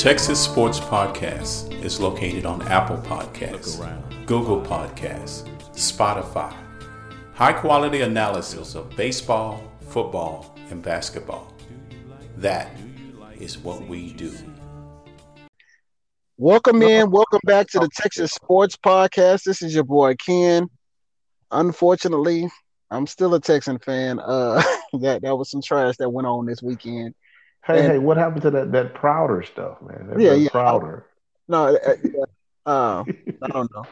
Texas Sports Podcast is located on Apple Podcasts, Google Podcasts, Spotify. High quality analysis of baseball, football, and basketball. That is what we do. Welcome in. Welcome back to the Texas Sports Podcast. This is your boy Ken. Unfortunately, I'm still a Texan fan. Uh, that that was some trash that went on this weekend. Hey, and, hey, what happened to that that Prouder stuff, man? That yeah, yeah. Prouder. No, uh, uh, I don't know.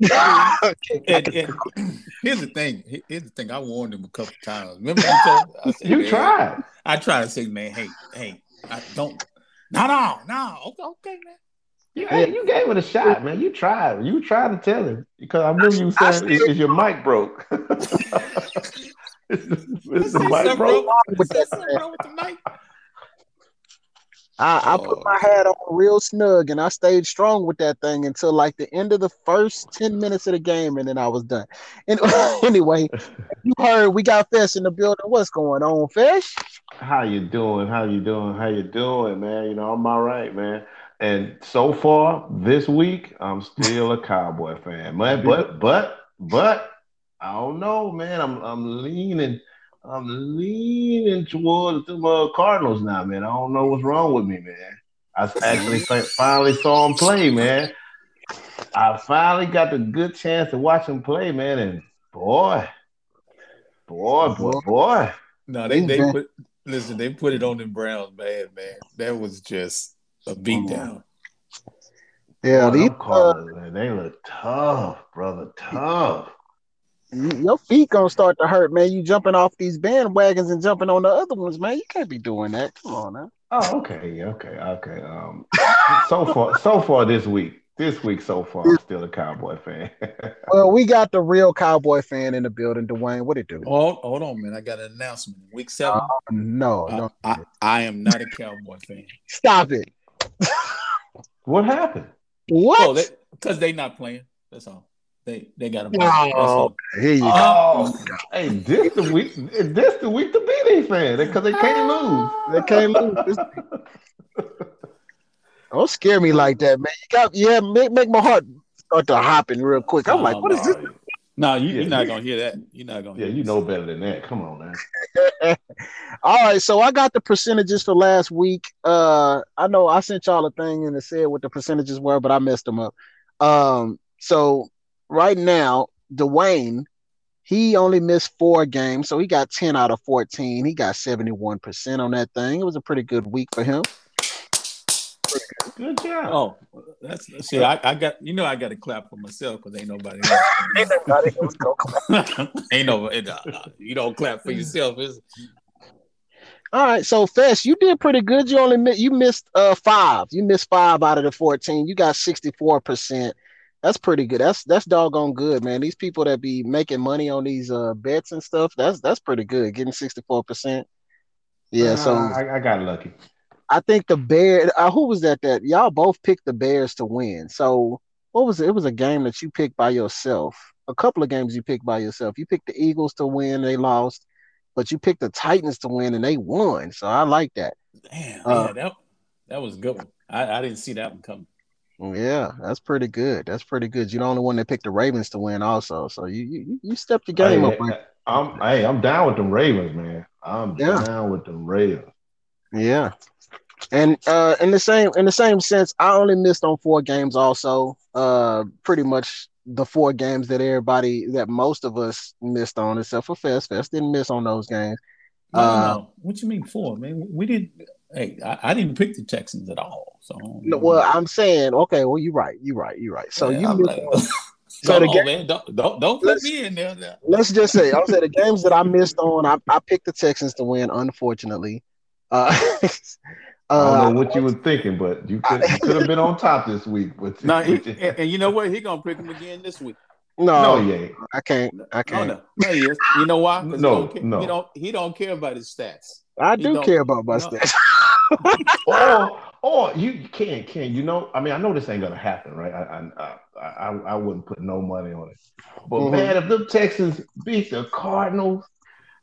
and, and, here's the thing. Here's the thing. I warned him a couple times. Remember, you, told, I said, you tried. I tried to say, man, hey, hey, I don't. No, no, no. Okay, okay, man. You, hey, you gave it a shot, man. You tried. You tried to tell him because I remember you saying, "Is, is your mic broke?" is, is the mic broke? With that, with the mic? I, I put oh. my hat on real snug and I stayed strong with that thing until like the end of the first 10 minutes of the game and then I was done. And anyway, you heard we got Fish in the building. What's going on, Fish? How you doing? How you doing? How you doing, man? You know, I'm all right, man. And so far this week, I'm still a Cowboy fan. But but but but I don't know, man. I'm I'm leaning I'm leaning towards the uh, Cardinals now, man. I don't know what's wrong with me, man. I actually finally saw him play, man. I finally got the good chance to watch him play, man. And boy, boy, boy, boy. No, they they put listen. They put it on them Browns bad, man. That was just a beatdown. Yeah, these uh, they look tough, brother. Tough your feet gonna start to hurt, man. You jumping off these bandwagons and jumping on the other ones, man. You can't be doing that. Come on now. Oh, okay, okay, okay. Um, so far, so far this week, this week so far, I'm still a Cowboy fan. well, we got the real Cowboy fan in the building, Dwayne. What it do? Oh, hold on, man. I got an announcement. Week seven. Uh, no, I, no. I, I am not a Cowboy fan. Stop it. what happened? What? Because oh, they, they not playing. That's all. They they got him. Oh, here you oh, go. hey, this the week. This the week to be these fans because they can't lose. They can't lose. Don't scare me like that, man. You got yeah, make make my heart start to hopping real quick. I'm oh, like, what no. is this? No, you, are not gonna hear that. You're not gonna. Yeah, you know better than that. Come on, man. All right, so I got the percentages for last week. Uh, I know I sent y'all a thing and it said what the percentages were, but I messed them up. Um, so right now, Dwayne, he only missed four games, so he got 10 out of 14. He got 71% on that thing. It was a pretty good week for him. Good job. Oh, that's see, I, I got you know I got to clap for myself because ain't nobody else. ain't nobody else clap. ain't no, it, uh, you don't clap for yourself. Is all right, so Fest, you did pretty good. You only missed, you missed uh five. You missed five out of the fourteen. You got sixty four percent. That's pretty good. That's that's doggone good, man. These people that be making money on these uh bets and stuff, that's that's pretty good. Getting 64%. Yeah, uh, so I, I, got lucky. I think the Bear uh, who was that that y'all both picked the Bears to win. So what was it? It was a game that you picked by yourself. A couple of games you picked by yourself. You picked the Eagles to win, they lost, but you picked the Titans to win and they won. So I like that. Damn, uh, yeah, that that was good. I, I didn't see that one coming. Yeah, that's pretty good. That's pretty good. You're the only one that picked the Ravens to win, also. So you you, you stepped the game hey, up. Man. I'm hey, I'm down with them Ravens, man. I'm yeah. down with them Ravens. Yeah, and uh, in the same in the same sense, I only missed on four games. Also, uh, pretty much the four games that everybody that most of us missed on, except for Fest. Fest didn't miss on those games. No, uh, no. What you mean four, man? We didn't. Hey, I, I, didn't pick the Texans at all. So no, well, I'm saying, okay, well, you're right, you're right, you're right. So yeah, you missed. Like, so the on, game, man, don't don't, don't put me in there. Now. Let's just say, I'll say the games that I missed on, I, I picked the Texans to win. Unfortunately, uh, I don't know what you were thinking, but you could, you could have been on top this week. But no, and, and, you know what? He gonna pick him again this week. No, no, yeah, I can't. I can't. No, no, no he is. You know why? No, he no, he don't. He don't care about his stats. I do care about my stats. or or you can can you know I mean I know this ain't gonna happen right I I I, I wouldn't put no money on it but mm-hmm. man if the Texans beat the Cardinals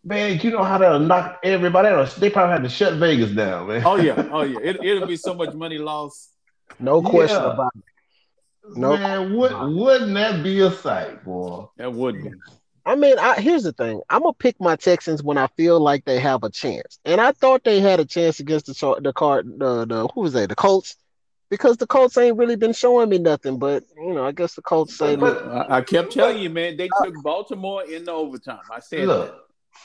Man, you know how that'll knock everybody out. They probably had to shut Vegas down, man. Oh yeah, oh yeah. It, it'll be so much money lost. No question Yeah. about it. Nope. Man, would, wouldn't that be a sight, boy? That would be. I mean, I, here's the thing. I'm gonna pick my Texans when I feel like they have a chance, and I thought they had a chance against the Char- the card the the who was they the Colts, because the Colts ain't really been showing me nothing. But you know, I guess the Colts say, But- look, I, I kept telling you, man. They took Baltimore in the overtime. I said Look,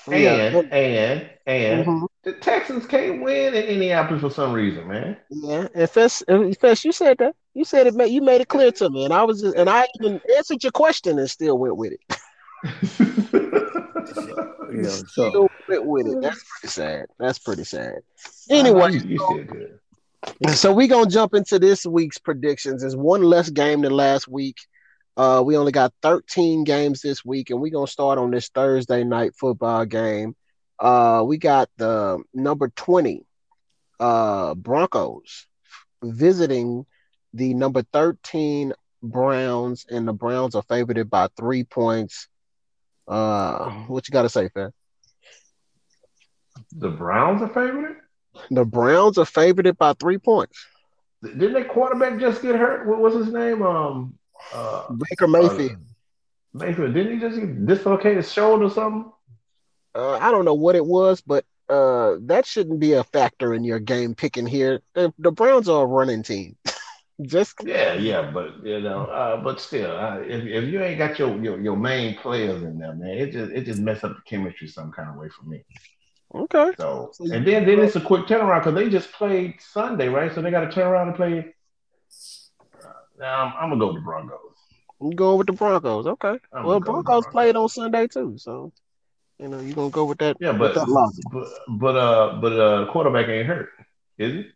that. yeah, and and and mhm, the Texans can't win in Indianapolis for some reason, man. yeah. And Fess, and Fess, you said that. You said it. You made it clear to me, and I was, just, and I even answered your question and still went with it. Yeah. So Still with it. That's pretty sad. That's pretty sad. Anyway, you, you. So we gonna jump into this week's predictions. There's one less game than last week. Uh, we only got 13 games this week, and we're gonna start on this Thursday night football game. Uh, we got the number 20 uh Broncos visiting the number 13 Browns, and the Browns are favored by three points. Uh, what you gotta say, Fat? The Browns are favored. The Browns are favored by three points. Didn't that quarterback just get hurt? What was his name? Um, uh, Baker Mayfield. Mayfield. Didn't he just dislocate his shoulder or something? Uh, I don't know what it was, but uh, that shouldn't be a factor in your game picking here. The, the Browns are a running team. Just Yeah, yeah, but you know, uh, but still, uh, if, if you ain't got your, your your main players in there, man, it just it just mess up the chemistry some kind of way for me. okay. So, So and then then it's a quick turnaround because they just played Sunday, right? So they got to turn around and play. Uh, now I'm, I'm gonna go with the Broncos. You going with the Broncos? Okay. I'm well, gonna go with the Broncos Broncos. played on Sunday too, so you know you're gonna go with that. Yeah, with but that but but uh but uh quarterback ain't hurt, is he?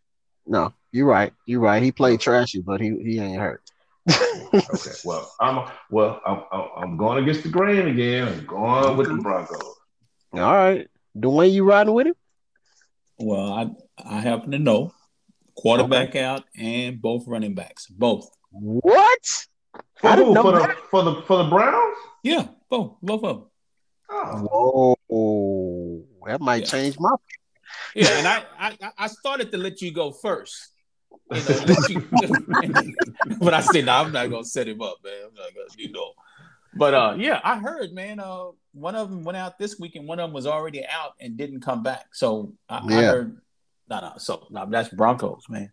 No, you're right. You're right. He played trashy, but he he ain't hurt. Okay, well I'm well I'm I'm- I'm going against the grain again. I'm going with the Broncos. All right, Dwayne, you riding with him? well, I I happen to know quarterback out and both running backs, both. What? For I didn't who? know For the for the for the Browns? Yeah, both, both of them. Oh, Whoa, that might Yeah. change my. Yeah, and I, I I started to let you go first. You know, you, but I said, no, I'm not gonna set him up, man. I'm not gonna, you know. But uh, yeah, I heard, man. Uh, one of them went out this week, and one of them was already out and didn't come back. So I, I Yeah. heard, no, no. So no, that's Broncos, man.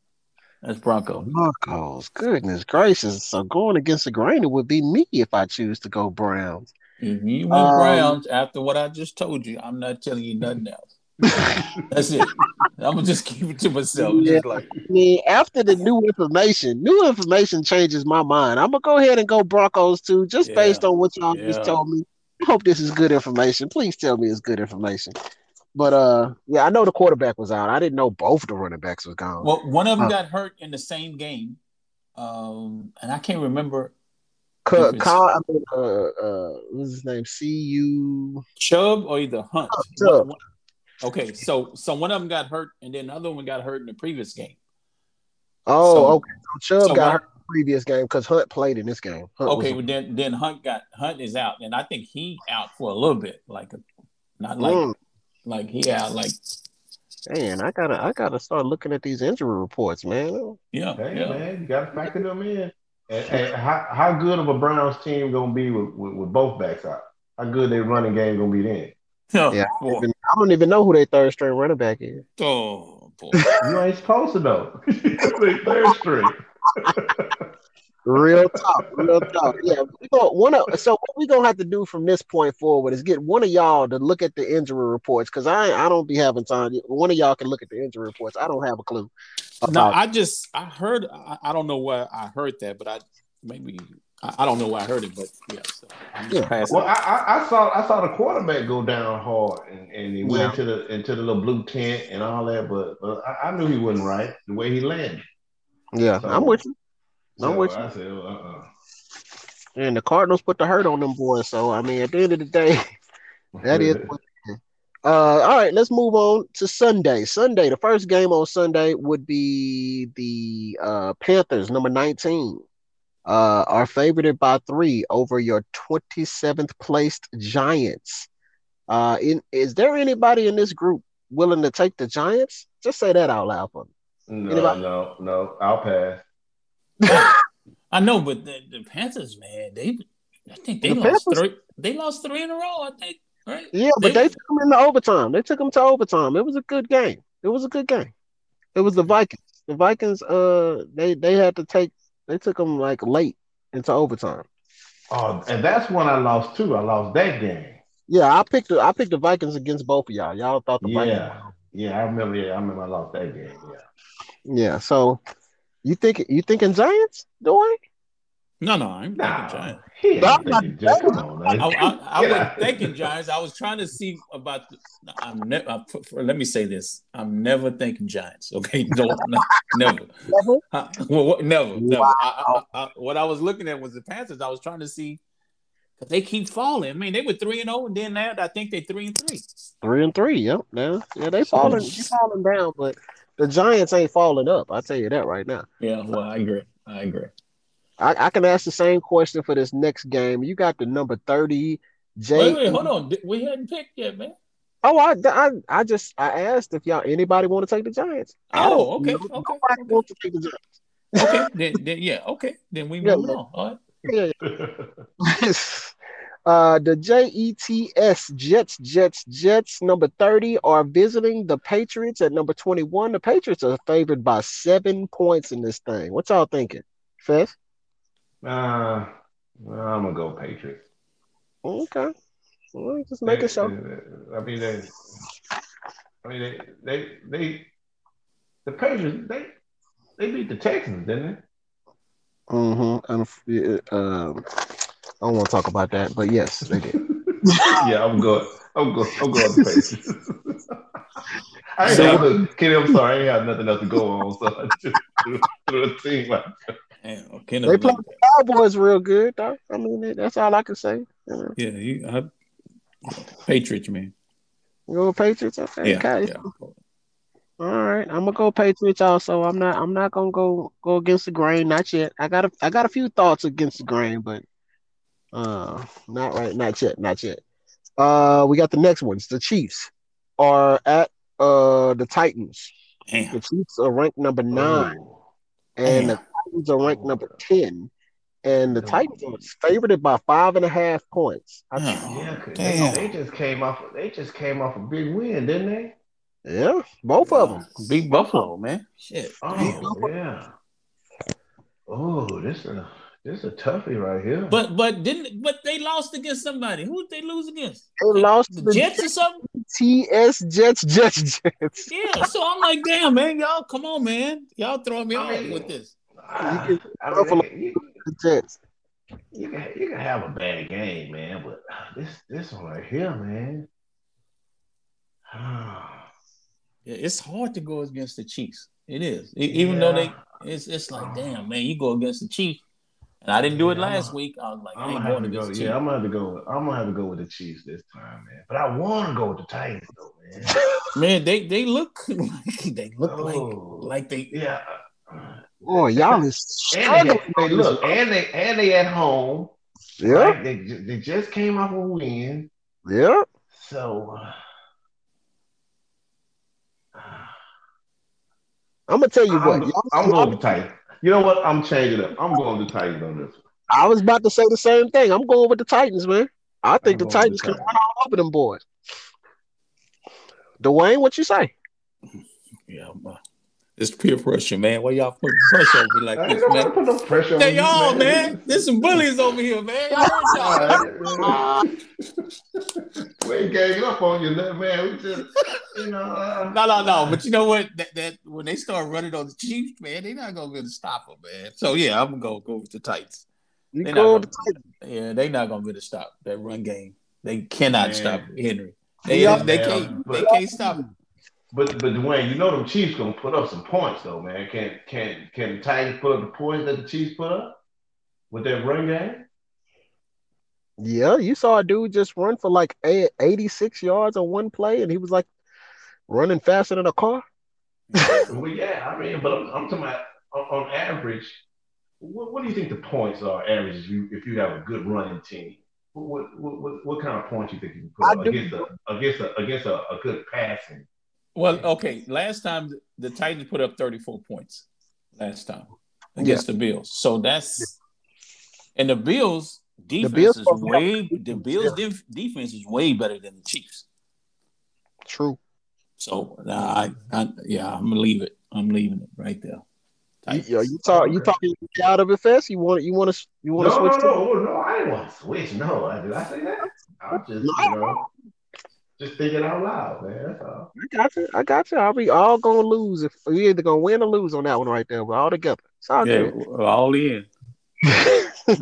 That's Broncos. Broncos, goodness gracious! So going against the grain, it would be me if I choose to go Browns. If you went Um, Browns after what I just told you, I'm not telling you nothing else. That's it. I'm gonna just keep it to myself. Yeah. Just like I mean, after the new information, new information changes my mind. I'm gonna go ahead and go Broncos too, just Yeah. based on what y'all just told me. I hope this is good information. Please tell me it's good information. But uh, yeah, I know the quarterback was out. I didn't know both the running backs was gone. Well, one of them Uh. got hurt in the same game, um, and I can't remember Ca- if it's- Ca- I mean, uh, uh, what's his name? C U. Chubb or either Hunt. Chubb. One- one- okay, so so one of them got hurt, and then another one got hurt in the previous game. Oh, So- okay. So Chubb so got one- hurt in the previous game because Hunt played in this game. Hunt was- Okay, well then then Hunt got Hunt is out, and I think he out for a little bit, like a, not like Mm, like he out like man, I gotta, I gotta start looking at these injury reports, man. yeah hey yeah. man, you got to factor them in. And, and how how good of a Browns team gonna be with, with, with both backs out? How good their running game gonna be then? Yeah, boy. Even- I don't even know who their third string running back is. Oh boy. You ain't supposed to know. they third string. Real talk, real talk. Yeah, we go one of so what we gonna have to do from this point forward is get one of y'all to look at the injury reports because I I don't be having time. One of y'all can look at the injury reports. I don't have a clue. No, uh, I just I heard I, I don't know where I heard that, but I maybe I, I don't know where I heard it, but yeah. So I'm Yeah. Well, I, I, I saw I saw the quarterback go down hard, and, and he went Yeah. into the into the little blue tent and all that. But, but I, I knew he wasn't right the way he landed. yeah, So- I'm with you. I'm So with you. I said, uh, uh And the Cardinals put the hurt on them boys. So I mean, at the end of the day, that is. what it is. Uh, all right, let's move on to Sunday. Sunday, the first game on Sunday would be the uh, Panthers, number 19, uh, are favored by three over your 27th placed Giants. Uh, in, is there anybody in this group willing to take the Giants? Just say that out loud for me. No, Anybody? no, no. I'll pass. I know, but the, the Panthers, man, they I think they The lost Panthers- three. They lost three in a row. I think, right? Yeah, but they took them into overtime. They took them to overtime. It was a good game. It was a good game. It was the Vikings. The Vikings, uh, they they had to take. They took them like late into overtime. Oh, and that's when I lost too. I lost that game. Yeah, I picked the I picked the Vikings against both of y'all. Y'all thought the Vikings. Yeah, yeah. I remember. Yeah, I remember. I lost that game. Yeah. Yeah. So you think you thinking Giants, Dwayne? No, no, I'm Nah, thinking Giants. he ain't I'm not- thinking Giants. Come on, I. I, I Get was out. thinking Giants. I was trying to see about. The, I'm never. Uh, I, for, let me say this. I'm never thinking Giants. Okay, no, no never. Never? Huh? Well, what, never, never. Wow. I, I, I, what I was looking at was the Panthers. I was trying to see because they keep falling. I mean, they were three and zero, and then now I think they're three and three. Three and three. Yep. Yeah. Yeah. They falling. They falling down, but the Giants ain't falling up. I tell you that right now. Yeah, well, I agree. I agree. I, I can ask the same question for this next game. You got the number thirty. J. Wait, wait, hold on. We hadn't picked yet, man. Oh, I, I, I just I asked if y'all anybody want to take the Giants. Oh, okay, okay, Nobody okay. wants to take the Giants. Okay, then, then yeah, okay, then we Yeah, on. All right. Yeah, yeah. uh, the Jets Jets Jets Jets number thirty are visiting the Patriots at number twenty one. The Patriots are favored by seven points in this thing. What y'all thinking, Fez? Uh, I'm gonna go Patriots. Okay, well, just making sure. I mean, they, I mean, they, they, they, the Patriots, they, they beat the Texans, didn't they? Mm-hmm. And, uh, um, I don't want to talk about that, but yes, they did. yeah, I'm going. I'm going. I'm going the Patriots. I ain't have Kenny, I'm sorry, I ain't have nothing else to go on, so I just threw, threw a team out. Damn, okay, They play the Cowboys real good, though. I mean, that's all I can say. You Yeah, you, I, Patriots, man. you go Patriots, okay. Yeah, okay. yeah. All right, I'm gonna go Patriots also. I'm not I'm not gonna go go against the grain, not yet. I got a I got a few thoughts against the grain, but uh not right, not yet, not yet. Uh we got the next ones. The Chiefs are at uh the Titans. The Chiefs are ranked number nine, Oh, and the Damn. Titans are ranked number oh, ten. And the Titans are favored by five and a half points. I, Oh, yeah, 'cause damn. they, they just came off. They just came off a big win, didn't they? yeah, both of them. Big Buffalo, man. Shit. Oh yeah. Oh, this a this a toughie right here. But but didn't but they lost against somebody. Who did they lose against? They lost The the Jets or something? TS Jets Jets Jets. Yeah. So I'm like, damn, man, y'all, come on, man, y'all throwing me I off mean- with this. Ah, You I mean, they- you, The Jets. you can you can have a bad game, man, but this this one right here, man. Yeah, it's hard to go against the Chiefs. It is, E- even though they, it's it's like, damn, man, you go against the Chiefs. And I didn't do it Yeah, I'm last a- week. I was like, I I'm ain't gonna have to go. Yeah, Chiefs. I'm gonna have to go. I'm gonna have to go with the Chiefs this time, man. But I want to go with the Titans, though, man. Man, they they look like they look Oh. like like they Yeah. Boy, y'all is And they, hey, look, and they and they at home. Yeah, Right? They they just came off a win, yeah. so. uh, I'm gonna tell you I'm, what. y'all- I'm going to the Titans. You know what? I'm changing up. I'm going with the Titans on this. one. I was about to say the same thing. I'm going with the Titans, man. I think I'm the Titans the can run all over them boys. Dwayne, what you say? yeah. man. It's peer pressure, man. Why y'all putting pressure on me like I this, man? put no pressure on They you, y'all, man. There's some bullies over here, man. Y'all heard y'all. All right. we ain't ganging up on you, man. We just, you know. Uh, No, no, no. But you know what? That, that when they start running on the Chiefs, man, they're not gonna be able to stop them, man. So yeah, I'm gonna go go with the Titans. You They go with the gonna, Titans. yeah, they not gonna be able to stop that run game. They cannot Man. stop Henry. They Yeah. they Yeah, can't they can't stop him. But but Dwayne, you know them Chiefs gonna put up some points though, man. Can can can the Titans put up the points that the Chiefs put up with that run game? Yeah, you saw a dude just run for like eight- 86 yards on one play, and he was like running faster than a car. well, yeah, I mean, but I'm, I'm talking about on, on average. What, what do you think the points are average if you if you have a good running team? what, what, what, what kind of points you think you can put against a, against a against a, a good passing? Well, okay. Last time the Titans put up 34 points. Last time against yeah. the Bills. So that's and the Bills defense the Bills is way the Bills yeah. defense is way better than the Chiefs. True. So nah, I, I yeah, I'm gonna leave it. I'm leaving it right there. You, you talk, you talking out of it fast? You want you want to you want to no, switch? No, no, no, no, I didn't want to switch. No, did I say that? I was just you know just thinking out loud, man. That's all. I got you. I got you. I'll be all gonna lose if we either gonna win or lose on that one right there. We're all together. It's all yeah, good. all in.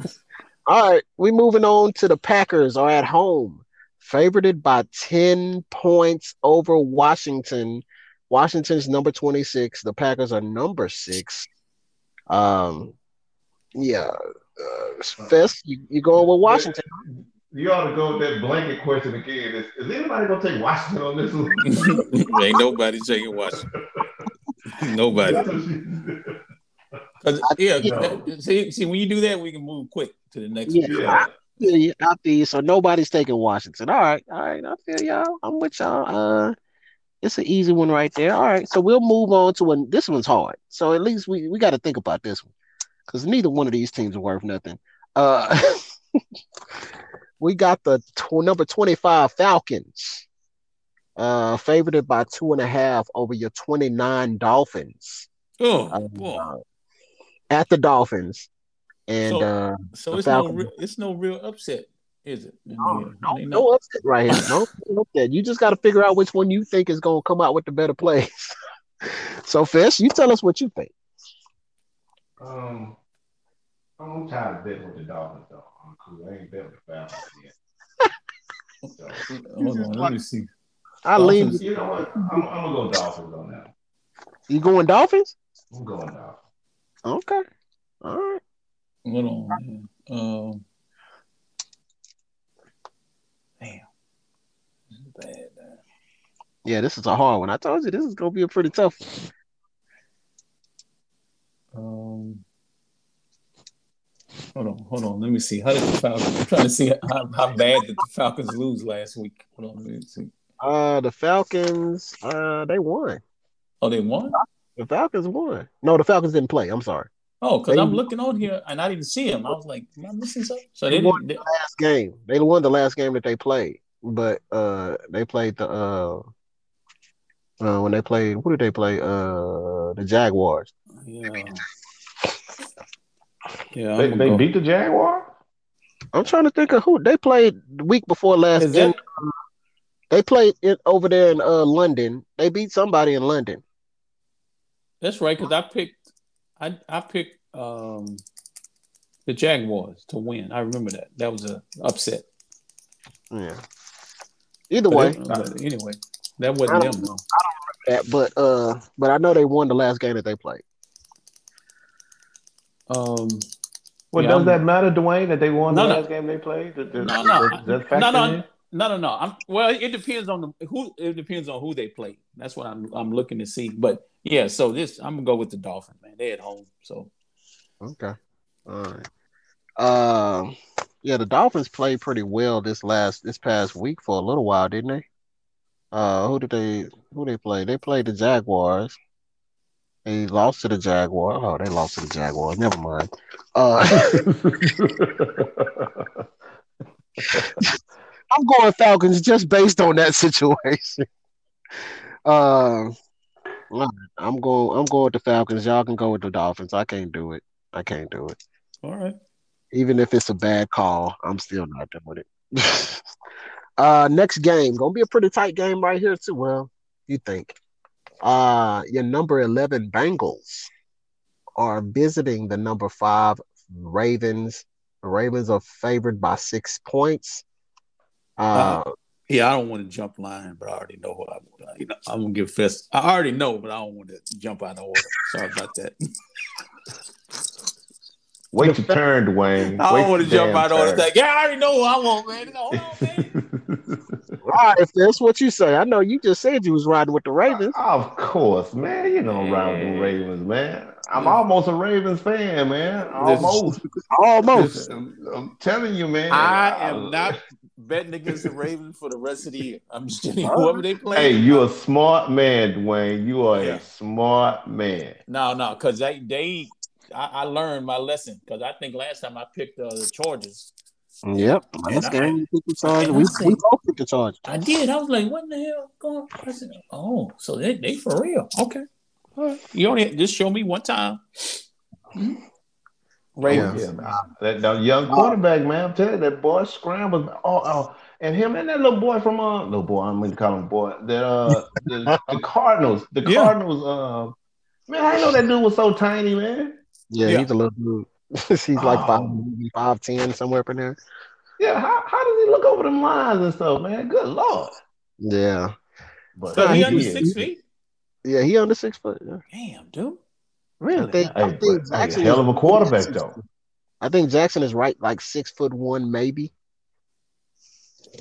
all right, we moving on to the Packers are at home, favorited by ten points over Washington. Washington's number twenty six. The Packers are number six. Um, yeah, uh, Fest, you, you going with Washington? You ought to go with that blanket question again. Is, is anybody gonna take Washington on this one? Ain't nobody taking Washington. nobody. yeah, no. see, see, when you do that, we can move quick to the next. Yeah, one. I feel you. I feel you. So nobody's taking Washington. All right, all right. I feel y'all. I'm with y'all. Uh, it's an easy one right there. All right, so we'll move on to one. This one's hard. So at least we we got to think about this one because neither one of these teams are worth nothing. Uh. we got the tw- number 25 Falcons, uh, favored by two and a half over your 29 Dolphins. Oh, uh, at the Dolphins. And so, uh, so it's Falcons. no, re- it's no real upset, is it? No, no, no upset right here. No upset. You just got to figure out which one you think is going to come out with the better plays. so, Fish, you tell us what you think. Um, I'm tired of betting with the Dolphins, though. I'm. I ain't betting with the Falcons yet. so, hold on, let me see. I leave. You know what? I'm, I'm, gonna go Dolphins on that. You going Dolphins? I'm going Dolphins. Okay. All right. Hold on. Man. Um. Damn. This is bad, man. Yeah, this is a hard one. I told you this is gonna be a pretty tough. one. Um. Hold on, hold on. Let me see. How did the Falcons? I'm trying to see how, how bad did the Falcons lose last week. Hold on, let me see. Uh, the Falcons, uh, they won. Oh, they won. The Falcons won. No, the Falcons didn't play. I'm sorry. Oh, because I'm looking on here and I didn't see him. I was like, am I missing something? So they, they won the last game. They won the last game that they played, but uh, they played the uh, uh when they played. Who did they play? Uh, the Jaguars. Yeah. Yeah, they, they beat the Jaguar. I'm trying to think of who they played the week before last. Is in, they played it over there in uh, London. They beat somebody in London. That's right, because I picked, I I picked um, the Jaguars to win. I remember that. That was a upset. Yeah. Either but way, it, but anyway, that wasn't them though. I don't remember that, but uh, but I know they won the last game that they played. Um, well, yeah, does I'm, that matter, Dwayne, that they won no, the last no. game they played? Does, no, no, does, does no, no, no, no, no. I'm, well, it depends on the who. It depends on who they play. That's what I'm I'm looking to see. But yeah, so this I'm gonna go with the Dolphins, man. They at home, so okay, all right. Um, uh, yeah, the Dolphins played pretty well this last this past week for a little while, didn't they? Uh, who did they who they play? They played the Jaguars. They lost to the Jaguar. Oh, they lost to the Jaguar. Never mind. Uh, I'm going Falcons just based on that situation. Uh, I'm going. I'm going with the Falcons. Y'all can go with the Dolphins. I can't do it. I can't do it. All right. Even if it's a bad call, I'm still not doing it. uh, next game gonna be a pretty tight game right here too. Well, you think? Uh, your number 11 Bengals are visiting the number five Ravens. The Ravens are favored by six points. Uh, uh, yeah, I don't want to jump line, but I already know what I'm, you know, I'm gonna give Fest. I already know, but I don't want to jump out of order. Sorry about that. Wait your turn, Dwayne. I Wait don't want to jump out on turn. that. Yeah, I already know who I want, man. Hold on, man. All right, if that's what you say, I know you just said you was riding with the Ravens. Uh, of course, man. You gonna ride with the Ravens, man. I'm almost a Ravens fan, man. Almost. Almost. I'm, I'm telling you, man. I am not betting against the Ravens for the rest of the year. I'm just telling you, whoever they play. Hey, you're a smart man, Dwayne. You are Yeah. a smart man. No, no, because they they I, I learned my lesson because I think last time I picked uh, the Chargers. Yep. And Last I- game we picked the Chargers. We, said- we both picked the Chargers. I did. I was like, what in the hell going? I said, oh, so they they for real? Okay, All right. you only just show me one time. Hmm? Ravens. Yeah, man. That, that young quarterback, man. I'm telling you, that boy scrambled. Oh, oh, and him and that little boy from uh, little boy. I'm gonna call him boy. That uh, the, the Cardinals. The Yeah. Cardinals. Uh, man, I know that dude was so tiny, man. Yeah, Yeah. he's a little dude. he's like Oh. five, five ten somewhere up in there. Yeah, how, how does he look over them lines and stuff, man? Good lord. Yeah, But So he he under did. six feet. yeah, he under six foot. Yeah. Damn, dude. I think, I think but, hey, Jackson hell of a is- quarterback though. I think Jackson is right, like six foot one, maybe.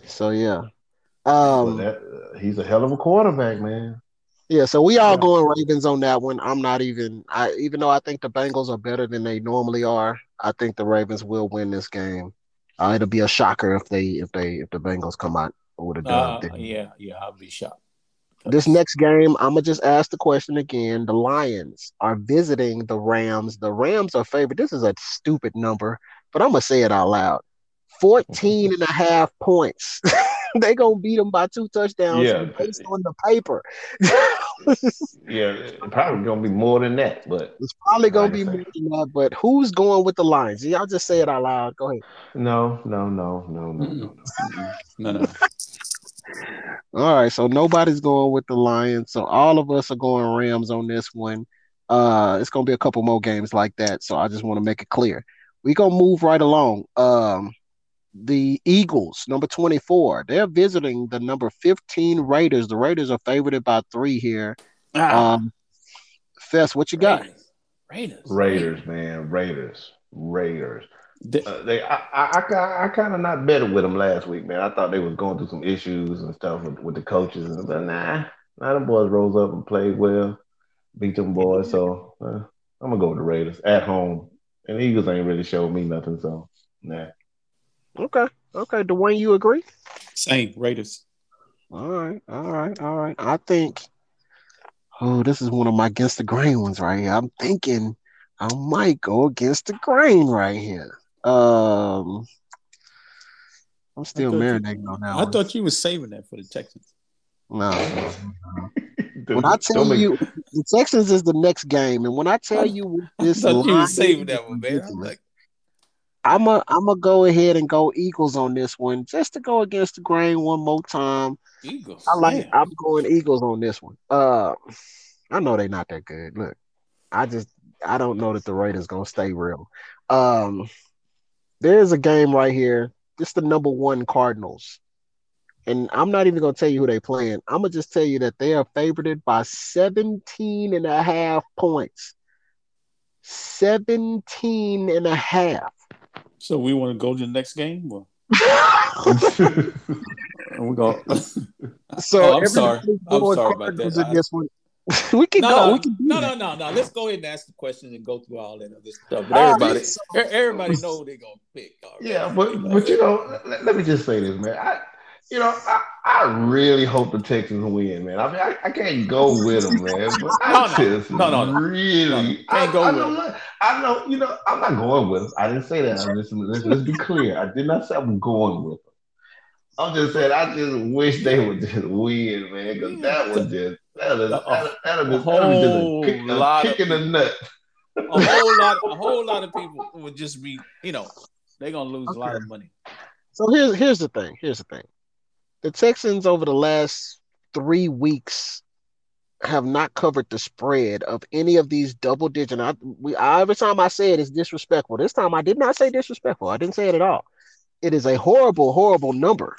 So yeah, Well, um, that, uh, he's a hell of a quarterback, man. Yeah. So we all Yeah. going Ravens on that one. I'm not even. I even though I think the Bengals are better than they normally are, I think the Ravens will win this game. Uh, it'll be a shocker if they if they if the Bengals come out with a Uh, yeah, yeah, I'll be shocked. This next game, I'm gonna just ask the question again. The Lions are visiting the Rams. The Rams are favored. This is a stupid number, but I'm gonna say it out loud. 14 and a half points. they gonna beat them by two touchdowns Yeah. based on the paper. Yeah, it's probably gonna be more than that, but it's probably gonna be more than that, but who's going with the Lions? Y'all just say it out loud. Go ahead. no, no, no, no, no, no. No, no. All right, so nobody's going with the Lions. So all of us are going Rams on this one. Uh it's gonna be a couple more games like that. So I just want to make it clear. We're gonna move right along. Um the Eagles, number 24, they're visiting the number 15 Raiders. The Raiders are favored by three here. Ah, Um Fess, what you got? Raiders. Raiders. Raiders, man, Raiders, Raiders. The- Uh, they, I, I, I, I kind of not better with them last week, man. I thought they was going through some issues and stuff with, with the coaches, and but nah, nah, them boys rose up and played well, beat them boys. So uh, I'm gonna go with the Raiders at home, and the Eagles ain't really showed me nothing. So nah. Okay. Okay. Dwayne, you agree? Same Raiders. All right, all right, all right. I think, oh, this is one of my against the grain ones right here. I'm thinking I might go against the grain right here. Um, I'm still I thought you- marinating on that I one. thought you was saving that for the Texans. no. When I tell make- you the Texans is the next game, and when I tell you what I this thought you line was saving that one, man. I'm like, I'm a I'm gonna go ahead and go Eagles on this one, just to go against the grain one more time. Eagles. I like. yeah. I'm going Eagles on this one. Uh, I know they're not that good. Look, I just I don't know that the Raiders gonna stay real. Um, there's a game right here. It's the number one Cardinals, and I'm not even gonna tell you who they playing. I'm gonna just tell you that they are favored by 17 and a half points. 17 and a half. So we want to go to the next game? Or we go. So Oh, I'm sorry. I'm sorry about that. in this one. we can no, go. no, we can no, no, no, no. Let's go ahead and ask the questions and go through all that other stuff. But All right, everybody, so- everybody know who they're gonna pick. already. Yeah, but but you know, let, let me just say this, man. I you know, I, I really hope the Texans win, man. I mean, I, I can't go with them, man. But I No, no. just No, no, no. really No, no. I, Can't go I with know, them. I know, you know, I'm not going with them. I didn't say that. I'm just, let's, let's be clear. I did not say I'm going with them. I'm just saying I just wish they would just win, man, because mm. that was just that was that, that, that was that was just whole a kick, a lot of in the nut. a whole lot, a whole lot of people would just be, you know, they're gonna lose a lot of money. So here's here's the thing. Here's the thing. The Texans over the last three weeks have not covered the spread of any of these double digit. I, we I, every time I say it is disrespectful. This time I did not say disrespectful. I didn't say it at all. It is a horrible, horrible number.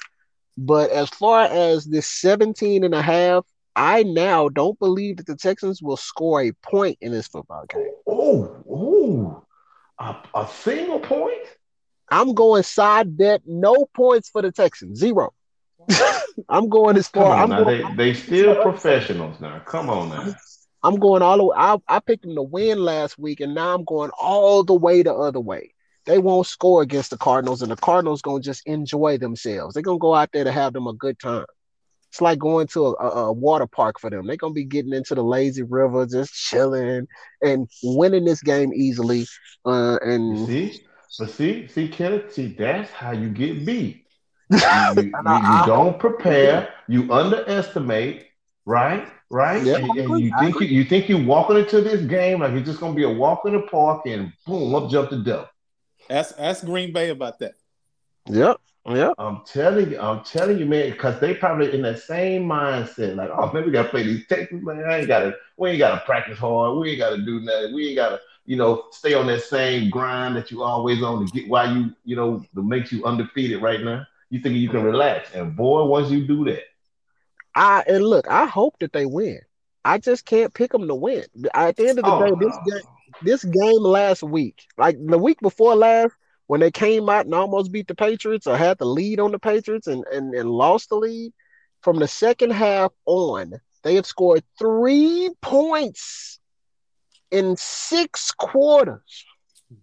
But as far as this 17 and a half, I now don't believe that the Texans will score a point in this football game. Oh, oh. oh. A, a single point? I'm going side bet, no points for the Texans, zero. I'm going as far. I'm now. going, They they still professionals now. Come on now. I'm going all the way. I, I picked them to win last week, and now I'm going all the way the other way. They won't score against the Cardinals, and the Cardinals gonna just enjoy themselves. They're gonna go out there to have them a good time. It's like going to a, a, a water park for them. They're gonna be getting into the lazy river, just chilling and winning this game easily. Uh, You and see? But see, see, Kenneth, see, that's how you get beat. You, you, you, I- you don't prepare, you underestimate, right? Right? Yeah, and, and you think you, you think you're walking into this game like it's just gonna be a walk in the park and boom, up jump the devil. Ask ask Green Bay about that. yep, Yeah, I'm telling you, I'm telling you, man, because they probably in that same mindset, like, oh man, we gotta play these Texans, man. I ain't gotta, we ain't gotta practice hard, we ain't gotta do nothing, we ain't gotta, you know, stay on that same grind that you always on to get why you, you know, that makes you undefeated right now. You think you can relax, and boy, once you do that, I and look, I hope that they win. I just can't pick them to win. At the end of the oh, day, this game, this game last week, like the week before last, when they came out and almost beat the Patriots or had the lead on the Patriots and, and, and lost the lead, from the second half on, they have scored three points in six quarters.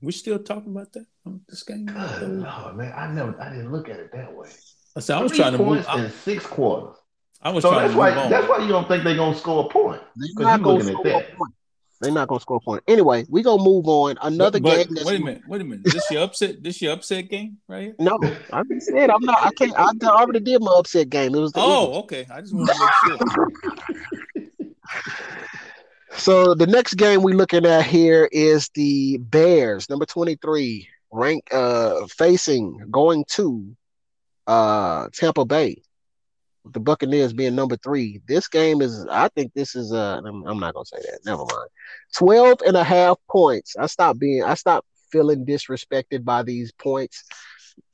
We still talking about that this game. good lord, man, I never, I didn't look at it that way. I said I was Three trying to move. points I, in six quarters. I was So trying that's to move why, on. that's why you don't think they're gonna score a point. They're Because not you gonna looking at that. They're not gonna score a point. Anyway, we gonna move on. Another but, game. but That's wait a minute, wait a minute. This your upset? This your upset game right here? No, I just said I'm not. I can't. I already did my upset game. It was the oh, Eagles. Oh, okay. I just want to make sure. So the next game we're looking at here is the Bears, number 23, rank uh facing going to uh Tampa Bay. The Buccaneers being number three. This game is I think this is uh I'm, I'm not gonna say that. Never mind. 12 and a half points. I stopped being I stopped feeling disrespected by these points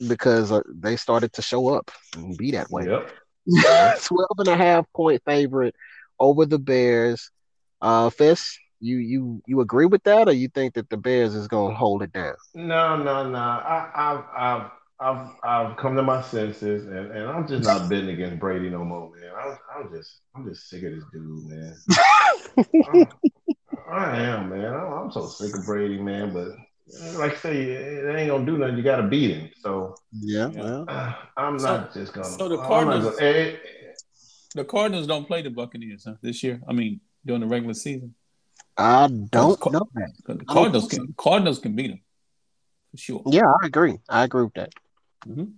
because uh, they started to show up and be that way. Yep. 12 and a half point favorite over the Bears. Uh, Fess, you you you agree with that, or you think that the Bears is gonna hold it down? No, no, no. I, I've, I've, I've, I've come to my senses, and, and I'm just not betting against Brady no more, man. I'm, I'm just, I'm just sick of this dude, man. I'm- I am, man. I'm, I'm so sick of Brady, man. But like I say, it ain't gonna do nothing. You got to beat him. So Yeah, Yeah. well, uh, I'm So- not just gonna. so the Cardinals- gonna- eh, The Cardinals don't play the Buccaneers huh, this year. I mean, during the regular season. I don't Car- know that. The Cardinals can Cardinals can beat them for sure. Yeah, I agree. I agree with that. Mhm.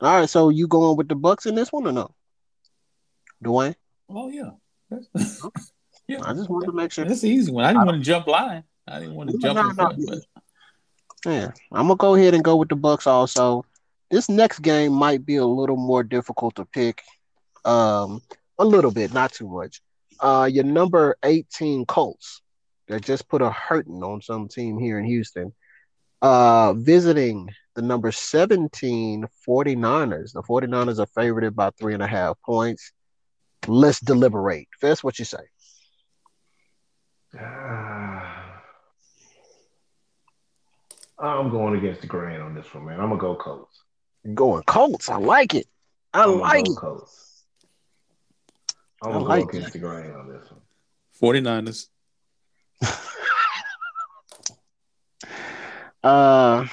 All right, so you going with the Bucks in this one or no? Dwayne, Oh yeah, yeah. I just wanted to make sure. That's the easy one. I didn't want to jump line. I didn't want to jump no, in front, but Yeah, I'm gonna go ahead and go with the Bucks. Also, this next game might be a little more difficult to pick. Um, a little bit, not too much. Uh, your number 18 Colts that just put a hurting on some team here in Houston. Uh, visiting the number 17 49ers. The 49ers are favored by three and a half points. Let's deliberate. Fess, what you say? I'm going against the grain on this one, man. I'm gonna go Colts. Going Colts. I like it. I I'm like it. Colts. I'm I gonna like go against the grain on this one. 49ers. Uh,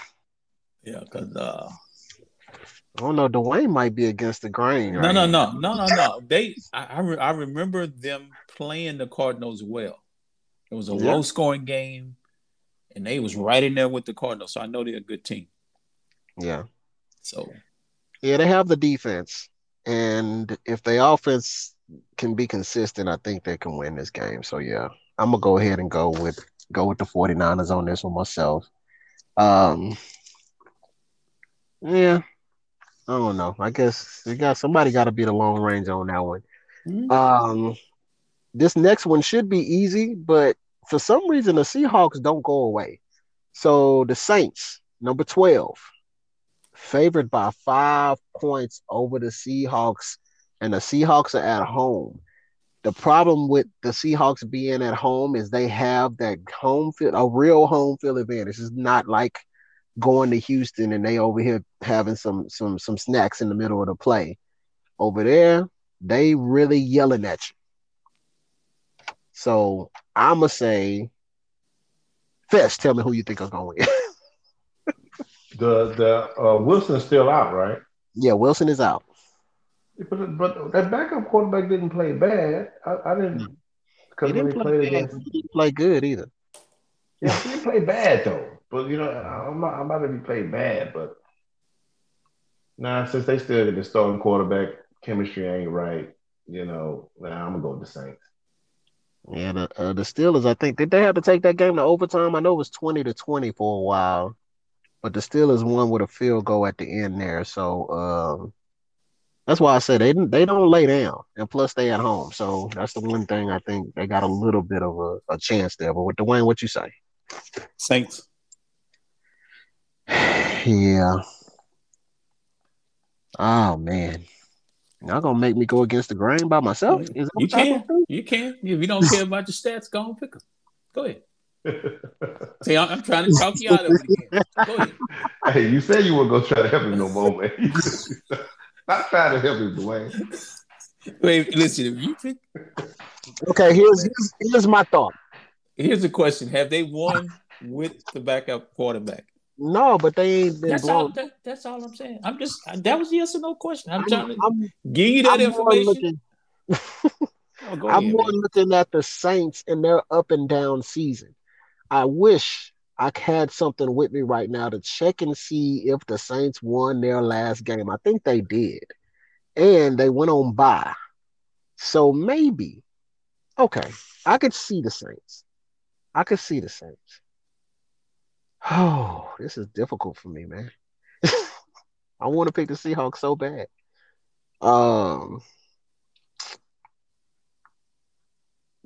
Yeah, because uh, I don't know. Dwayne might be against the grain. no, right no, now. no, no, no, no. They, I, I, re- I remember them playing the Cardinals well. It was a Yeah. low scoring game, and they was right in there with the Cardinals. So I know they're a good team. Yeah, So yeah, they have the defense, and if the offense can be consistent, I think they can win this game. So yeah, I'm gonna go ahead and go with go with the 49ers on this one myself. Um, yeah, I don't know. I guess you got somebody got to be the long range on that one. Mhm. Um, this next one should be easy, but for some reason the Seahawks don't go away. So the Saints, number 12, favored by five points over the Seahawks, and the Seahawks are at home. The problem with the Seahawks being at home is they have that home field, a real home field advantage. It's not like going to Houston and they over here having some some some snacks in the middle of the play. Over there, they really yelling at you. So I'ma say, Fest, tell me who you think is gonna win. the the uh, Wilson's still out, right? Yeah, Wilson is out. But but that backup quarterback didn't play bad. I, I didn't because when he played against, he didn't play good either. Yeah, he didn't play bad though. But you know, I'm not I'm not gonna be played bad, but nah, since they still get the starting quarterback, chemistry ain't right. You know, nah, I'm gonna go with the Saints. Yeah, the uh, the Steelers. I think did they have to take that game to overtime? I know it was twenty to twenty for a while, but the Steelers won with a field goal at the end there. So um, that's why I said they they don't lay down, and plus they at home. So that's the one thing I think they got a little bit of a, a chance there. But with Dwayne, what you say? Saints. yeah. Oh man. Y'all gonna make me go against the grain by myself? Is you can. You can. If you don't care about your stats, go and pick them. Go ahead. See, I'm, I'm, trying to talk you out of it again. Go ahead. Hey, you said you weren't gonna try to help him no more, man. Not trying to help him, Dwayne. Wait, listen. If you pick, okay, here's, here's here's my thought. Here's a question: Have they won with the backup quarterback? No, but they ain't been. That's all. That, that's all I'm saying. I'm just that was yes or no question. I'm, I'm trying to I'm, give you that I'm information. Looking, oh, I'm ahead, more man. looking at the Saints and their up and down season. I wish I had something with me right now to check and see if the Saints won their last game. I think they did, and they went on by. So maybe, okay, I could see the Saints. I could see the Saints. Oh, this is difficult for me, man. I want to pick the Seahawks so bad. Um,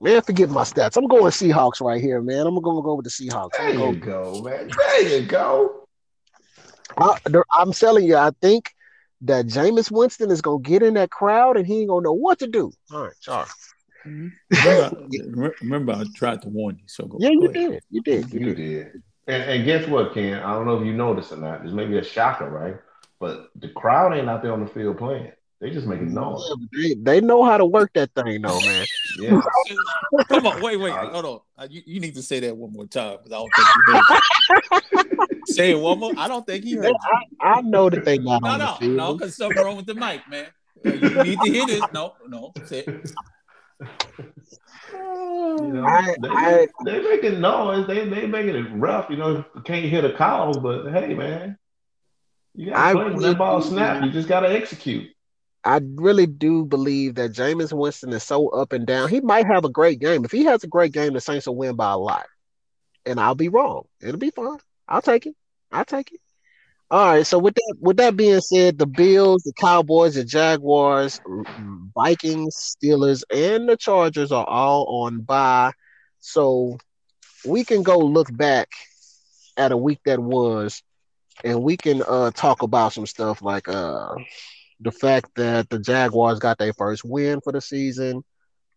man, forget my stats. I'm going Seahawks right here, man. I'm gonna go with the Seahawks. There you go, man. There you go. I, am telling you, I think that Jameis Winston is gonna get in that crowd and he ain't gonna know what to do. All right, sorry. Mm-hmm. Remember, remember, I tried to warn you. So go, yeah, you did. You did. You, you did. did. And, and guess what, Ken? I don't know if you noticed or not. This may be a shocker, right? But the crowd ain't out there on the field playing. They just making noise. Yeah, they, they know how to work that thing, though, man. yeah. Come on, wait, wait, hold on. Uh, you, you need to say that one more time because I don't think you heard it. say it one more. I don't think he heard. I, I, know that they not no, on no, the field. no, because something wrong with the mic, man. You need to hear this. No, no, say it. You know, I, they, I, they making noise. They they making it rough. You know, can't hear the calls, but hey, man, you got to play when that ball snap. You just got to execute. I really do believe that Jameis Winston is so up and down. He might have a great game. If he has a great game, the Saints will win by a lot. And I'll be wrong. It'll be fine. I'll take it. I'll take it. All right. So with that, with that being said, the Bills, the Cowboys, the Jaguars, Vikings, Steelers, and the Chargers are all on bye. So we can go look back at a week that was, and we can uh, talk about some stuff like uh, the fact that the Jaguars got their first win for the season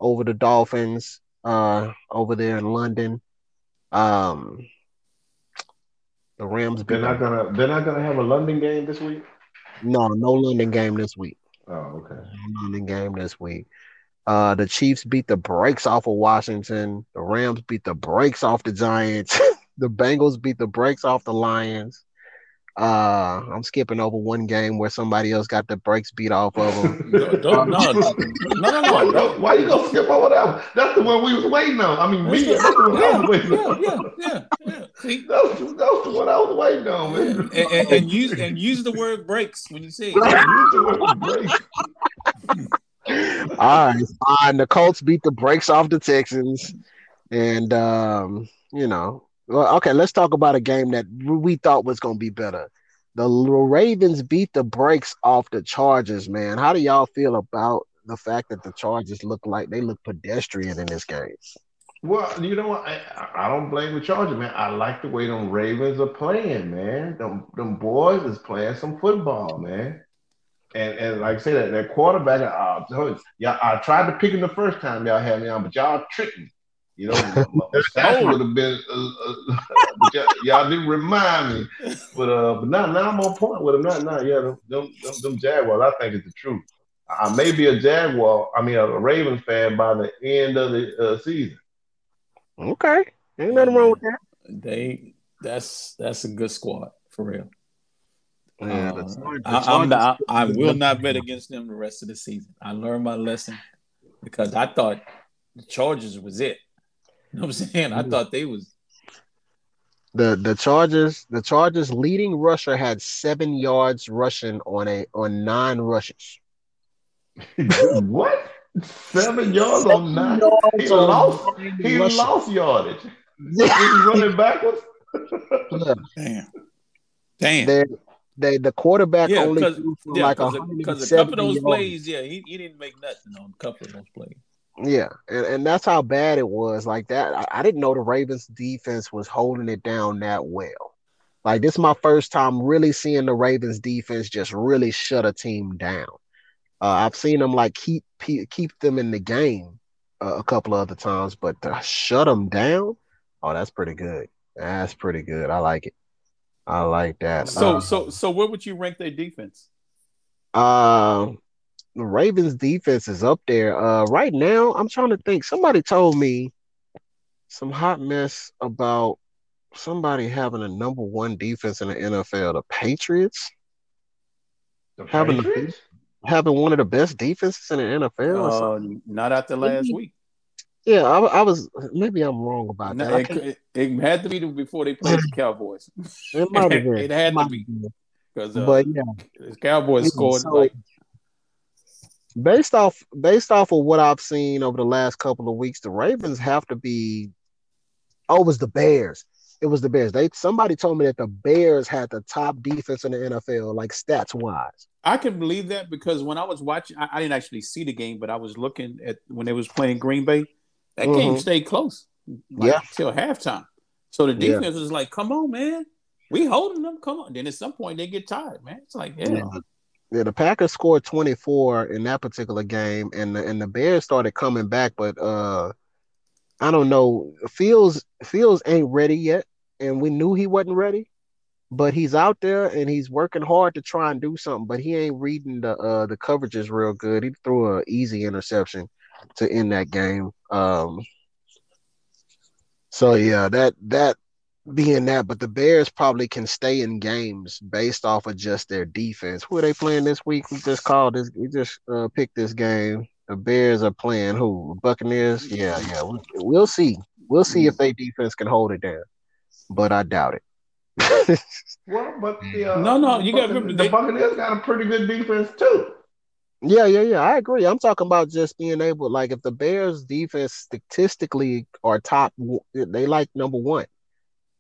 over the Dolphins uh, over there in London. Um, the Rams. They're not gonna. They're not gonna have a London game this week. No, no London game this week. Oh, okay. No London game this week. Uh, the Chiefs beat the brakes off of Washington. The Rams beat the brakes off the Giants. the Bengals beat the brakes off the Lions. Uh, I'm skipping over one game where somebody else got the brakes beat off of them. no, no, no, no, no, no. Why you gonna skip over that? That's the one we was waiting on. I mean, me. That's the one yeah, I was waiting on. Yeah, yeah, yeah. See, that was, that was the one I was waiting on, man. And, and, and use and use the word brakes when you say it. use the word brakes. All right, fine. The Colts beat the brakes off the Texans, and um, you know well, okay, let's talk about a game that we thought was going to be better. The Ravens beat the brakes off the Chargers, man. How do y'all feel about the fact that the Chargers look like they look pedestrian in this game? Well, you know what? I, I don't blame the Chargers, man. I like the way them Ravens are playing, man. Them, them boys is playing some football, man. And, and like I said, that, that quarterback, uh, yeah, I tried to pick him the first time y'all had me on, but y'all tricked me. You know, that would have been. Uh, uh, y'all, y'all, didn't remind me, but uh, but now now I'm on point with them. Not now, yeah, them, them, them, them Jaguars. I think it's the truth. I may be a Jaguar, I mean a Ravens fan by the end of the uh, season. Okay, ain't nothing wrong with that. They that's that's a good squad for real. Yeah, uh, I, not, I, will not bet against them the rest of the season. I learned my lesson because I thought the Chargers was it. You know what I'm saying? I thought they was the the Chargers. The Chargers leading rusher had seven yards rushing on a on nine rushes. what? Seven yards Seven on nine. Yards he lost. He lost yardage. He's running backwards. Damn. Damn. They, they, the quarterback yeah, only threw for yeah, like because a couple of those yards. plays, yeah, he, he didn't make nothing on a couple of those plays. Yeah, and, and that's how bad it was. Like that, I, I didn't know the Ravens defense was holding it down that well. Like this is my first time really seeing the Ravens defense just really shut a team down. Uh, I've seen them like keep keep them in the game uh, a couple of other times, but to shut them down, oh, that's pretty good. That's pretty good. I like it. I like that. So, uh, so, so, where would you rank their defense? Uh, the Ravens defense is up there. Uh, right now, I'm trying to think. Somebody told me some hot mess about somebody having a number one defense in the NFL. The Patriots. The Patriots? having one of the best defenses in the NFL? Uh, not after last maybe, week. Yeah, I, I, was. Maybe I'm wrong about no, that. It, it, had to be before they played the Cowboys. It might have been. it had to be because, uh, but yeah, the Cowboys scored so, like. Based off, based off of what I've seen over the last couple of weeks, the Ravens have to be. Oh, it was the Bears. It was the Bears. They somebody told me that the Bears had the top defense in the NFL, like stats wise. I can believe that because when I was watching, I, I, didn't actually see the game, but I was looking at when they was playing Green Bay. That mm-hmm. game stayed close, like, yeah, till halftime. So the defense yeah. was like, "Come on, man, we holding them. Come on." Then at some point they get tired, man. It's like, yeah. yeah. Yeah, the Packers scored 24 in that particular game, and the, and the Bears started coming back, but uh, I don't know. Fields Fields ain't ready yet, and we knew he wasn't ready but he's out there and he's working hard to try and do something, but he ain't reading the uh the coverages real good. He threw an easy interception to end that game. Um so yeah, that that being that, but the Bears probably can stay in games based off of just their defense. Who are they playing this week? We just called this. We just uh, picked this game. The Bears are playing who? Buccaneers. Yeah, yeah. We, we'll see. We'll see if their defense can hold it down, but I doubt it well, but the, uh, no, no, you got the Buccaneers got a pretty good defense too. Yeah, yeah, yeah. I agree. I'm talking about just being able, like, if the Bears' defense statistically are top, they like number one.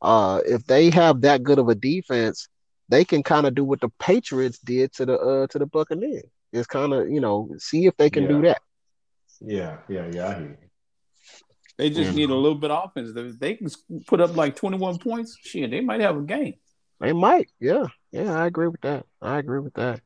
Uh, if they have that good of a defense, they can kind of do what the Patriots did to the uh to the Buccaneers. It's kind of you know see if they can yeah. do that. Yeah, yeah, yeah. I hear you. They just mm-hmm. need a little bit of offense. They can put up like 21 points. Shit, they might have a game. They might. Yeah. Yeah, I agree with that. I agree with that.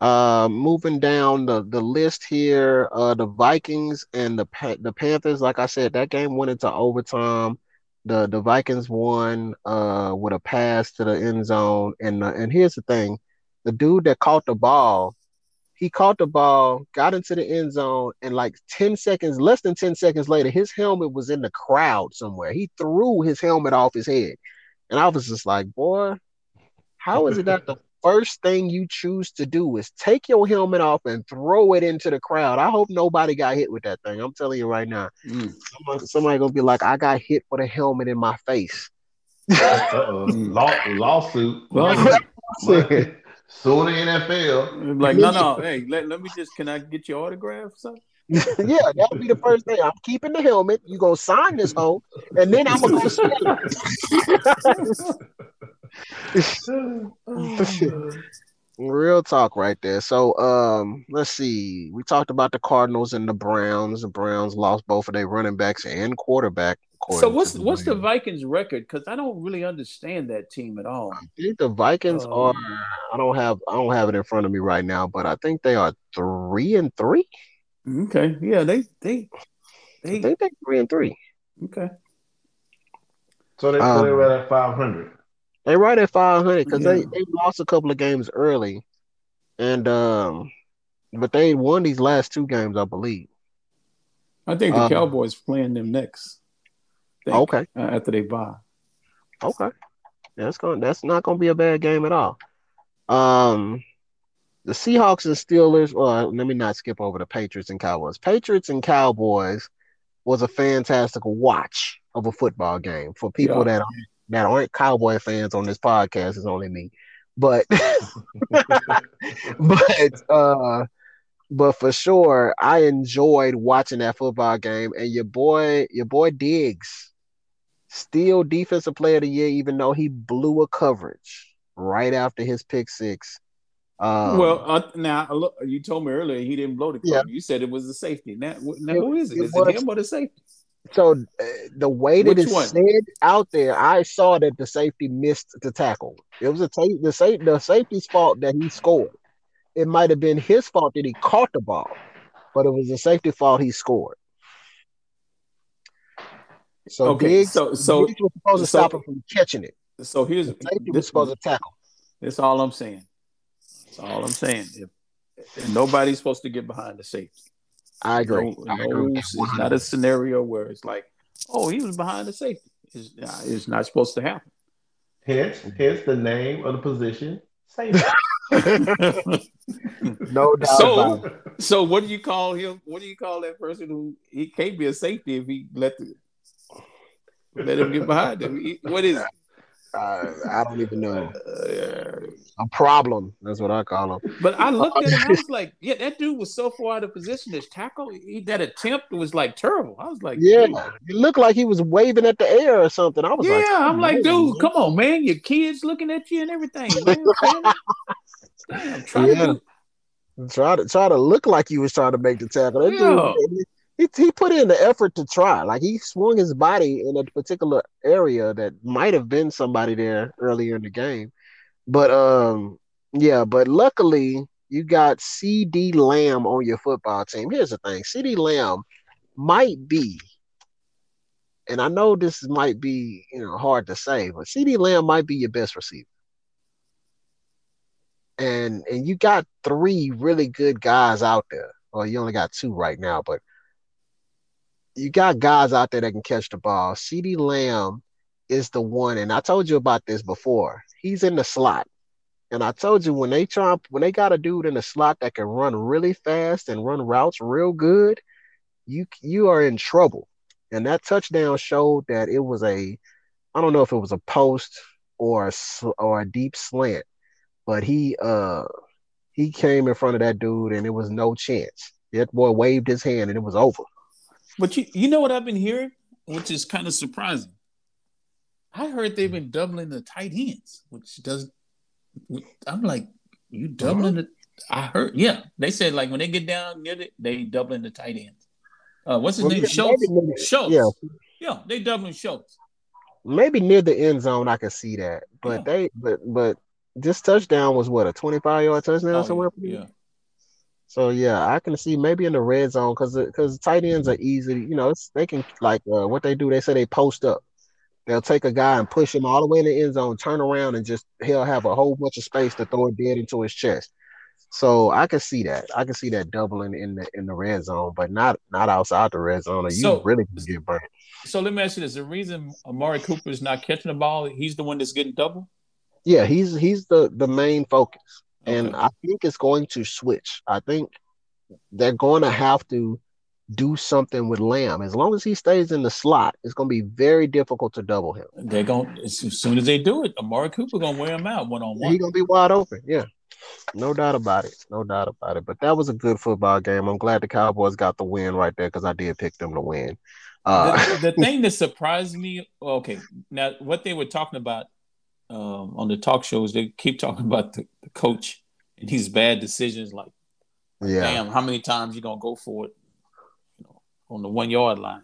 Uh, moving down the, the list here, uh, the Vikings and the the Panthers. Like I said, that game went into overtime. The the Vikings won uh with a pass to the end zone, and uh, and here's the thing, the dude that caught the ball he caught the ball, got into the end zone, and like 10 seconds, less than 10 seconds later, his helmet was in the crowd somewhere. He threw his helmet off his head. And I was just like, boy, how is it that the first thing you choose to do is take your helmet off and throw it into the crowd? I hope nobody got hit with that thing. I'm telling you right now. Mm. Somebody, somebody, gonna be like, I got hit with a helmet in my face. Law, lawsuit. lawsuit. Soon the NFL. Like, no, no, hey, let, let me just, can I get your autograph or something? yeah, that'll be the first thing. I'm keeping the helmet. You gonna sign this hoe, and then I'm gonna go Real talk right there. So um let's see. We talked about the Cardinals and the Browns. The Browns lost both of their running backs and quarterback So what's the what's the Vikings record? Because I don't really understand that team at all. I think the Vikings Um, are. I don't have. I don't have it in front of me right now, but I think they are three and three. Okay, yeah, they they I they think they're three and three. okay. So they, so Um, they were at 500. They right at five hundred because they Yeah. they lost a couple of games early, and um, but they won these last two games, I believe. I think the Um, Cowboys playing them next. Think, Okay, uh, after they bye. okay, that's going. That's not going to be a bad game at all. Um, the Seahawks and Steelers. Well, let me not skip over the Patriots and Cowboys. Patriots and Cowboys was a fantastic watch of a football game for people Yeah. that aren't, that aren't Cowboy fans on this podcast. It's only me, but but uh, but for sure, I enjoyed watching that football game. And your boy, your boy Diggs, still defensive player of the year, even though he blew a coverage right after his pick six. Um, well, uh, now look, you told me earlier he didn't blow the Yeah. You said it was the safety. Now, now It- who is it? it Is was- it him or the safety? So uh, the way that Which it's one? said out there, I saw that the safety missed the tackle. It was a ta- the sa- the safety's fault that he scored. It might have been his fault that he caught the ball, but it was the safety fault he scored. So Okay, Diggs, so- so- Diggs was supposed to so- stop him from catching it. So here's The safety was this, supposed to tackle. That's all I'm saying. That's all I'm saying. If, and nobody's supposed to get behind the safety. I agree. No, I agree with it's not a scenario where it's like, oh, he was behind the safety. It's, uh, it's not supposed to happen. Hence, hence the name of the position, safety. 100%. no doubt So- about it. so what do you call him? What do you call that person who he can't be a safety if he let the let him get behind him? He- what is it? Uh, I don't even know. Uh, A problem. That's what I call him. but I looked at him. I was like, yeah, that dude was so far out of position. His tackle, he, that attempt was like terrible. I was like, Yeah, dude. it looked like he was waving at the air or something. I was yeah. like, yeah, I'm like, "Come on, dude, come on, man. Your kids looking at you and everything. Man. Damn, try Yeah. to do, try to try to look like you was trying to make the tackle. That Yeah. dude, he, he put in the effort to try. Like he swung his body in a particular area that might have been somebody there earlier in the game. But um, yeah. But luckily, you got CeeDee Lamb on your football team. Here's the thing: CeeDee Lamb might be. And I know this might be, you know, hard to say, but CeeDee Lamb might be your best receiver. and and you got three really good guys out there. Well, you only got two right now, but you got guys out there that can catch the ball. CeeDee Lamb is the one, and I told you about this before. He's in the slot. And I told you when they try when they got a dude in the slot that can run really fast and run routes real good, you you are in trouble. And that touchdown showed that it was a I don't know if it was a post or a, or a deep slant, but he uh he came in front of that dude and it was no chance. That boy waved his hand and it was over. But you, you know what I've been hearing, which is kind of surprising. I heard they've been doubling the tight ends, which doesn't. I'm like, you doubling the? I heard, yeah. They said like when they get down near it, they doubling the tight ends. Uh, what's his Well, name? yeah, Schultz. Schultz. yeah. yeah, they doubling Schultz. Maybe near the end zone I could see that. But Yeah. they but but this touchdown was what a 25 yard touchdown Oh, somewhere. yeah. So yeah, I can see maybe in the red zone because because tight ends are easy. You know, it's, they can like uh, what they do. They say they post up. They'll take a guy and push him all the way in the end zone, turn around, and just he'll have a whole bunch of space to throw it dead into his chest. So I can see that. I can see that doubling in the in the red zone, but not not outside the red zone. Or you So- really can get burnt. So let me ask you this: the reason Amari Cooper is not catching the ball, he's the one that's getting double. Yeah, he's he's the the main focus, and Okay. I think it's going to switch. I think they're going to have to do something with Lamb. As long as he stays in the slot, it's going to be very difficult to double him. They're going as soon as they do it, Amari Cooper gonna wear him out one on one. He's going to be wide open. Yeah, no doubt about it. No doubt about it. But that was a good football game. I'm glad the Cowboys got the win right there because I did pick them to win. Uh, the, the thing that surprised me, okay, now what they were talking about um, on the talk shows, they keep talking about the, the coach and his bad decisions. Like, yeah, damn, how many times you gonna go for it, you know, on the one yard line?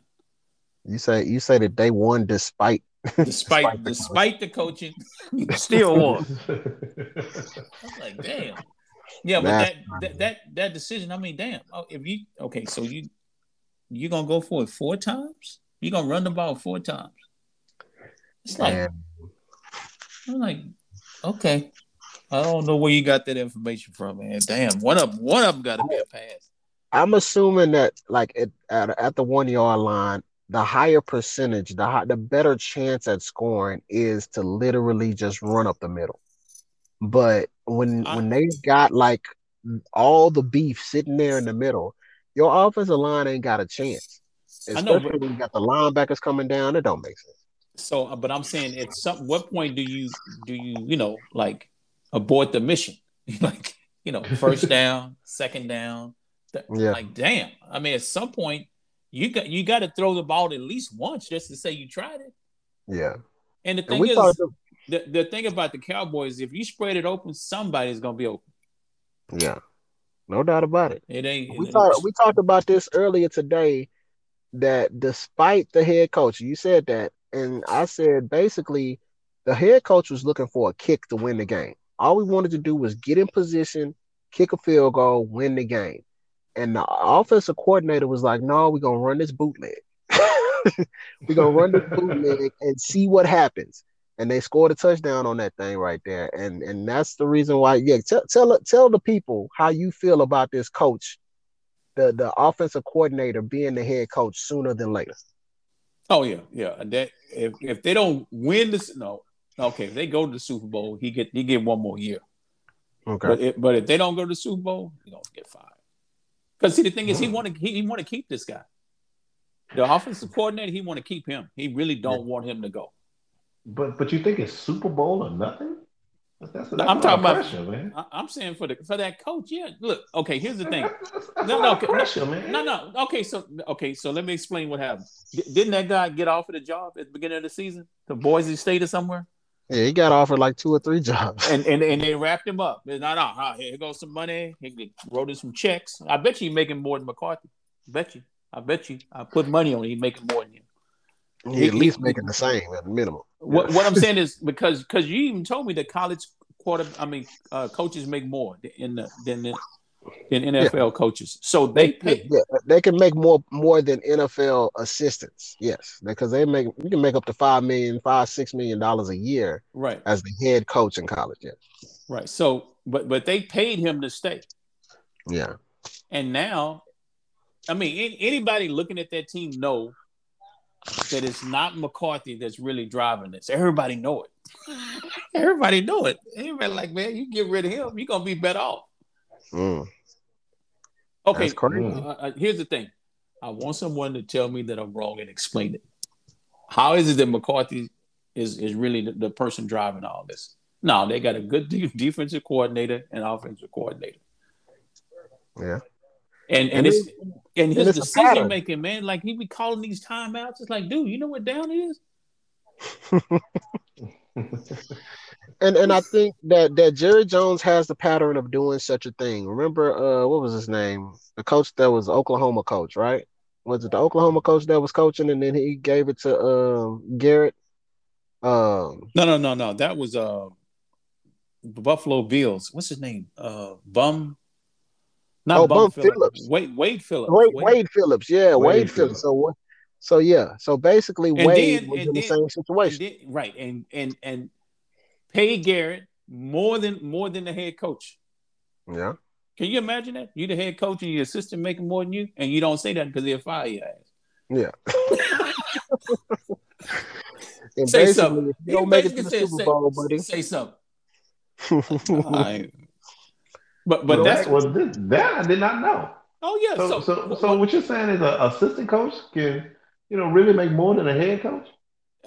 You say you say that they won despite despite despite the coaching, still won. I'm like, damn. Yeah, but that, that that that decision. I mean, damn. Oh, if you okay, so you you gonna go for it four times? You gonna run the ball four times? It's like Man. I'm like, okay. I don't know where you got that information from, man. Damn, one of one of them got to be a pass. I'm assuming that like at, at, at the one yard line, the higher percentage, the high, the better chance at scoring is to literally just run up the middle. But when I, when they got like all the beef sitting there in the middle, your offensive line ain't got a chance. Especially know, but, when you got the linebackers coming down, it don't make sense. So, uh, but I'm saying, at some what point do you do you you know like abort the mission? like you know, first down, second down. Yeah. Like damn. I mean, at some point, you got you got to throw the ball at least once just to say you tried it. Yeah. And the thing and is, the, the thing about the Cowboys, if you spread it open, somebody's gonna be open. Yeah, no doubt about it. It ain't. We talked. We talked about this earlier today. That despite the head coach, you said that, and I said basically, the head coach was looking for a kick to win the game. All we wanted to do was get in position, kick a field goal, win the game. And the offensive coordinator was like, "No, we're gonna run this bootleg. we're gonna run this bootleg and see what happens." and they scored a touchdown on that thing right there. And and that's the reason why. Yeah, tell tell tell the people how you feel about this coach, the the offensive coordinator being the head coach sooner than later. Oh yeah, yeah. That if if they don't win this, no, okay. If they go to the Super Bowl, he get he get one more year. Okay. But if, but if they don't go to the Super Bowl, he don't get fired. Because see, the thing is, he hmm. want to he, he want to keep this guy. The offensive coordinator, he want to keep him. He really don't yeah. want him to go. But but you think it's Super Bowl or nothing? That's, that's I'm talking about. Pressure, man. I, am saying for the for that coach. Yeah, look. Okay, here's the thing. That's, that's no, no, pressure, no, man. No, no. Okay, so okay, so let me explain what happened. Didn't that guy get offered a job at the beginning of the season to Boise State or somewhere? Yeah, he got offered like two or three jobs. And and, and they wrapped him up. No, no, here goes some money. He wrote in some checks. I bet you he's making more than McCarthy. I bet you. I bet you. I put money on it. He's making more than him. He at least making the same at the minimum. What, what I'm saying is because because you even told me that college quarter, I mean, uh, coaches make more in the than the, than NFL yeah. coaches. So they pay. Yeah, they can make more more than NFL assistants. Yes, because they make you can make up to five million, five six million dollars a year. Right. As the head coach in college. Yeah. Right. So, but but they paid him to stay. Yeah. And now, I mean, anybody looking at that team know that it's not McCarthy that's really driving this. Everybody know it. Everybody know it. Everybody like, man, you get rid of him, you're gonna be better off. Mm. Okay, uh, uh, here's the thing. I want someone to tell me that I'm wrong and explain it. How is it that McCarthy is is really the, the person driving all this? No, they got a good de- defensive coordinator and offensive coordinator. Yeah. And and, and it's and his decision making, man, like he be calling these timeouts. It's like, dude, you know what down is? and and I think that that Jerry Jones has the pattern of doing such a thing. Remember, uh, what was his name? The coach that was Oklahoma coach, right? Was it the Oklahoma coach that was coaching, and then he gave it to um, Garrett? Um, no, no, no, no. That was uh, Buffalo Bills. What's his name? Uh, Bum. Not oh, Bum Phillips. Phillips. Wade Wade Phillips. Wade, Wade, Wade Phillips. Yeah, Wade, Wade Phillips. Phillips. So so yeah. So basically, and Wade then, was in then, the same situation. Then, right, and and and pay Garrett more than more than the head coach. Yeah. Can you imagine that? You the head coach and your assistant making more than you, and you don't say that because they'll fire your ass. Yeah. and say something. You don't make it to the Super Bowl, buddy. Say something. But but well, that's was this, that I did not know. Oh yeah. So so, so, so what you're saying is an assistant coach can you know really make more than a head coach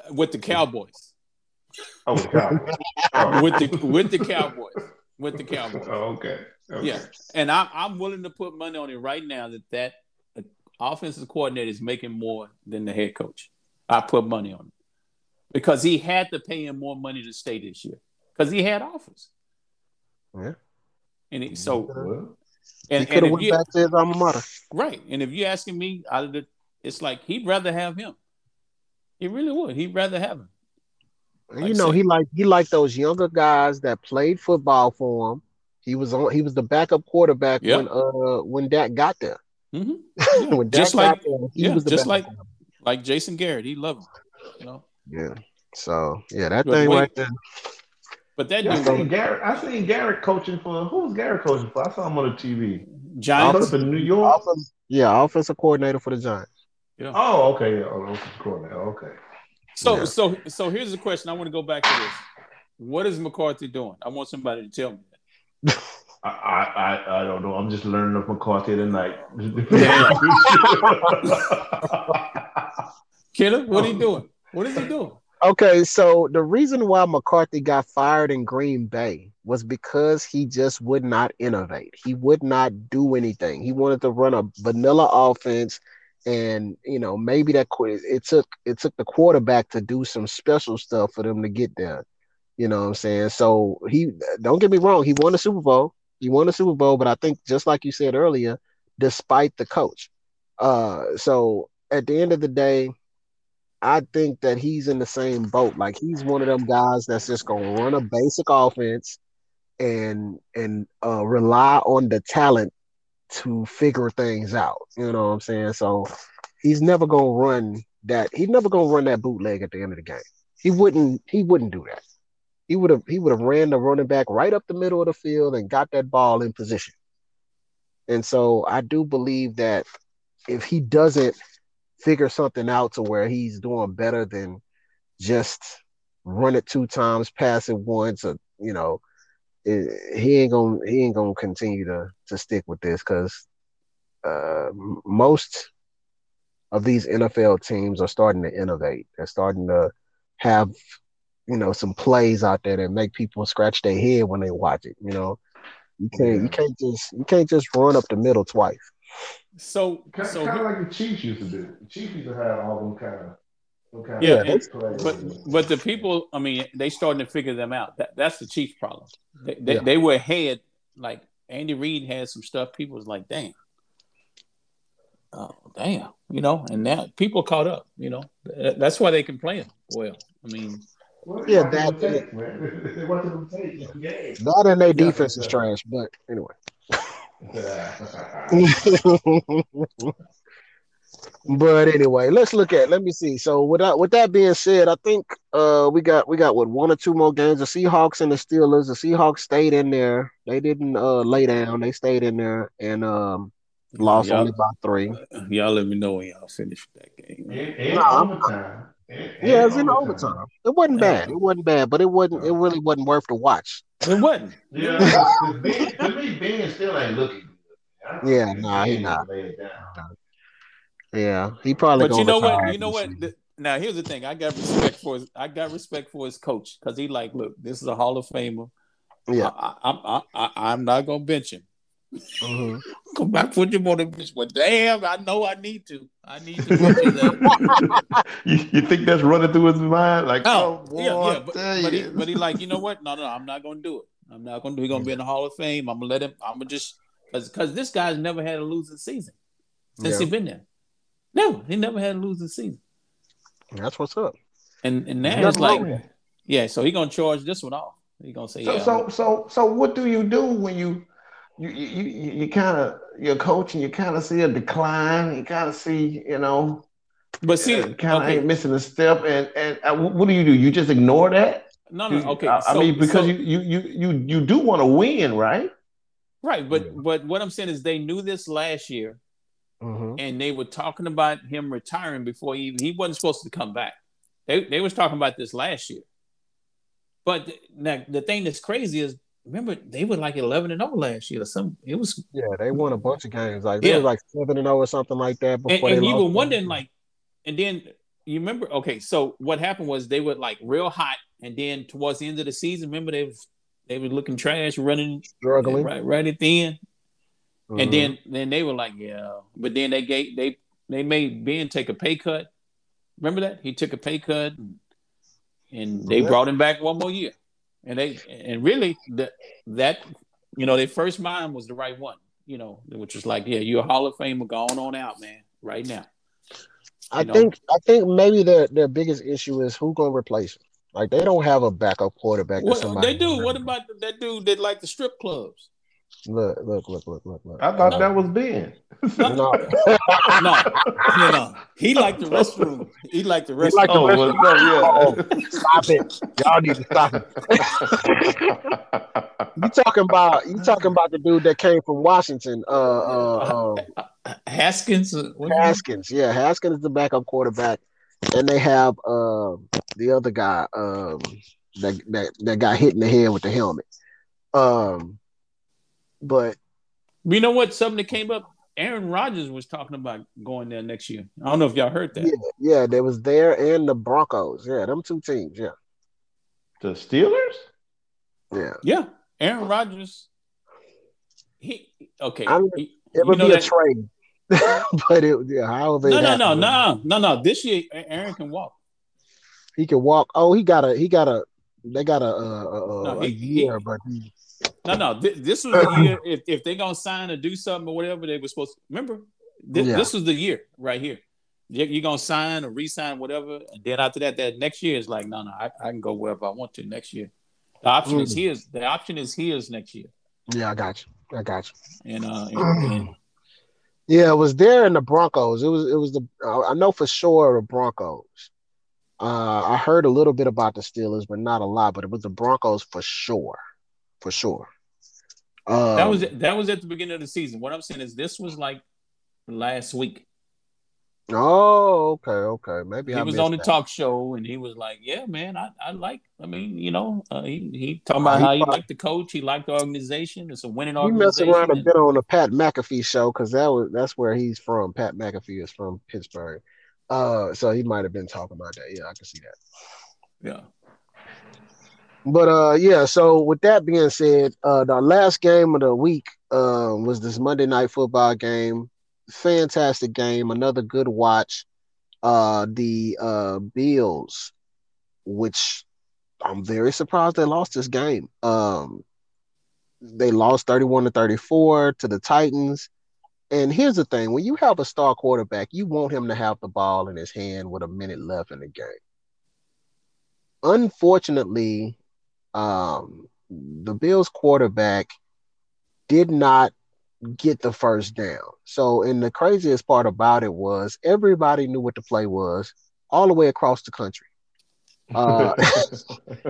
with the Cowboys. Oh, with the Cowboys. oh. with the with the Cowboys. With the Cowboys. Oh, okay. okay. Yeah, and I'm I'm willing to put money on it right now that that uh, offensive coordinator is making more than the head coach. I put money on it because he had to pay him more money to stay this year because he had offers. Yeah. And it, so, and, he could have went you, back to his alma mater. Right. And if you're asking me, out of the, it's like he'd rather have him He really would. He'd rather have him. Like you know, he like he liked those younger guys that played football for him. He was on. He was the backup quarterback yep. when uh when Dak got there. Mm-hmm. when Dak just like there, yeah, just like like Jason Garrett. He loved him. You know. Yeah. So yeah, that but thing wait, right there. But that yeah, I seen Garrett. I seen Garrett coaching for who was Garrett coaching for? I saw him on the TV. Giants in New York. Offense, yeah, offensive coordinator for the Giants. Yeah. Oh, okay. Yeah, oh, offensive coordinator. Okay. So yeah. so so here's the question. I want to go back to this. What is McCarthy doing? I want somebody to tell me. I, I I don't know. I'm just learning of McCarthy tonight. Killer, what are you doing? What is he doing? Okay, so the reason why McCarthy got fired in Green Bay was because he just would not innovate. He would not do anything. He wanted to run a vanilla offense, and you know maybe that it took it took the quarterback to do some special stuff for them to get there. You know what I'm saying? So he don't get me wrong. He won the Super Bowl. He won the Super Bowl, but I think just like you said earlier, despite the coach. Uh, so at the end of the day, I think that he's in the same boat. Like he's one of them guys that's just gonna run a basic offense and and uh, rely on the talent to figure things out. You know what I'm saying? So he's never gonna run that. He's never gonna run that bootleg at the end of the game. He wouldn't. He wouldn't do that. He would have. He would have ran the running back right up the middle of the field and got that ball in position. And so I do believe that if he doesn't figure something out to where he's doing better than just run it two times, pass it once, or you know, it, he ain't gonna he ain't gonna continue to to stick with this because uh, most of these NFL teams are starting to innovate. They're starting to have you know some plays out there that make people scratch their head when they watch it. You know, you can't yeah. you can't just you can't just run up the middle twice. So, kind, so kind of like the Chiefs used to do. The Chiefs used to have all them kind of. Okay. Yeah, but but the people, I mean, they starting to figure them out. That that's the Chiefs' problem. They they, yeah. they were ahead. Like Andy Reid had some stuff. People was like, "Damn, oh damn," you know. And now people caught up. You know, that's why they can play them well. I mean, well, yeah, that take, that and their defense is trash. But anyway. but anyway, let's look at. Let me see. So with that, with that being said, I think uh we got we got what one or two more games. The Seahawks and the Steelers. The Seahawks stayed in there. They didn't uh lay down. They stayed in there and um lost y'all, only by three. Y'all let me know when y'all finish that game. In, overtime. Yeah, it was in overtime. It wasn't bad. It wasn't bad, but it wasn't. It really wasn't worth the watch. It wasn't. Yeah, to me, Ben still ain't looking good. Yeah, nah, he not. Yeah, he probably. But you know what? You know what? now here's the thing. I got respect for his. I got respect for his coach because he like, look, this is a Hall of Famer. Yeah, I, I, I, am not gonna bench him. Mm-hmm. Go back, put him on the bench. But damn, I know I need to. I need to. that. you, you think that's running through his mind? Like, oh, oh yeah, yeah. But, but, he, but he like, you know what? No, no, I'm not gonna do it. I'm not gonna do. He's gonna be in the Hall of Fame. I'm gonna let him. I'm gonna just because because this guy's never had a losing season since yeah. he been there. No, he never had a losing season. That's what's up. And and now it's like, yeah. So he gonna charge this one off. He gonna say, so yeah, so so so. What do you do when you you you you, you kind of you're coaching? You kind of see a decline. You kind of see you know. But see, kind of okay. ain't missing a step. And and uh, what do you do? You just ignore that? No, no. Okay. I, so, I mean, because so, you you you you you do want to win, right? Right, but but what I'm saying is they knew this last year, mm-hmm. and they were talking about him retiring before he he wasn't supposed to come back. They they was talking about this last year. But now the thing that's crazy is remember they were like 11 and 0 last year or some it was yeah they won a bunch of games like they were like 7 and 0 or something like that before and, and you were wondering like and then you remember okay so what happened was they were like real hot and then towards the end of the season remember they they were looking trash, running struggling right, right at the end. Mm-hmm. And then then they were like, yeah. But then they gave they they made Ben take a pay cut. Remember that he took a pay cut, and, and they yeah. brought him back one more year. And they and really that that you know their first mind was the right one. You know, which was like, yeah, you're a Hall of Famer, going on out, man, right now. I know? think I think maybe their their biggest issue is who gonna replace him. Like they don't have a backup quarterback. What they do? What about that dude that like the strip clubs? Look, look, look, look, look, look. I thought that was Ben. No. No, no, no. He liked the restroom. He liked the restroom. like the oh, well, no, yeah. Stop it. Y'all need to stop it. You talking about you talking about the dude that came from Washington, uh uh, uh Haskins. uh, Haskins. Yeah, Haskins is the backup quarterback. And they have uh, the other guy, um that, that that got hit in the head with the helmet. Um but You know what? Something that came up. Aaron Rodgers was talking about going there next year. I don't know if y'all heard that. yeah, yeah, they was there and the Broncos. Yeah, them two teams. Yeah. The Steelers? Yeah. Yeah, Aaron Rodgers. He okay. I'm- he- It would you know be a trade. but it yeah, however No, it no, no, no, no, no. This year, Aaron can walk. He can walk. Oh, he got a he got a they got a uh, uh, No, a he- year, but he No, no. Th- this was the year. If, if they gonna sign or do something or whatever they were supposed to remember, thi- Yeah. this was the year right here. You- You're gonna sign or resign whatever, and then after that, that next year is like, no, no, I, I can go wherever I want to next year. The option is Mm. his. The option is his next year, yeah, I got you. I got you. and uh, and, and Yeah, it was there in the Broncos. It was it was the I know for sure the Broncos. Uh, I heard a little bit about the Steelers, but not a lot. But it was the Broncos for sure, for sure. Um, that was that was at the beginning of the season. What I'm saying is, this was like last week. Oh, okay, okay. Maybe he I was on the that. talk show and he was like, "Yeah, man, I, I like. I mean, you know, uh, he he talking Uh, about he how he liked the coach. He liked the organization. It's a winning organization. He messed around a bit on the Pat McAfee show because that was that's where he's from. Pat McAfee is from Pittsburgh, uh, so he might have been talking about that. Yeah, I can see that. yeah, But uh, yeah. So with that being said, uh, the last game of the week uh, was this Monday night football game. Fantastic game, another good watch. Uh, the uh Bills, which I'm very surprised they lost this game. Um, they lost 31 to 34 to the Titans. And here's the thing: when you have a star quarterback, you want him to have the ball in his hand with a minute left in the game. Unfortunately, um, the Bills quarterback did not get the first down. So, and the craziest part about it was everybody knew what the play was all the way across the country. Uh,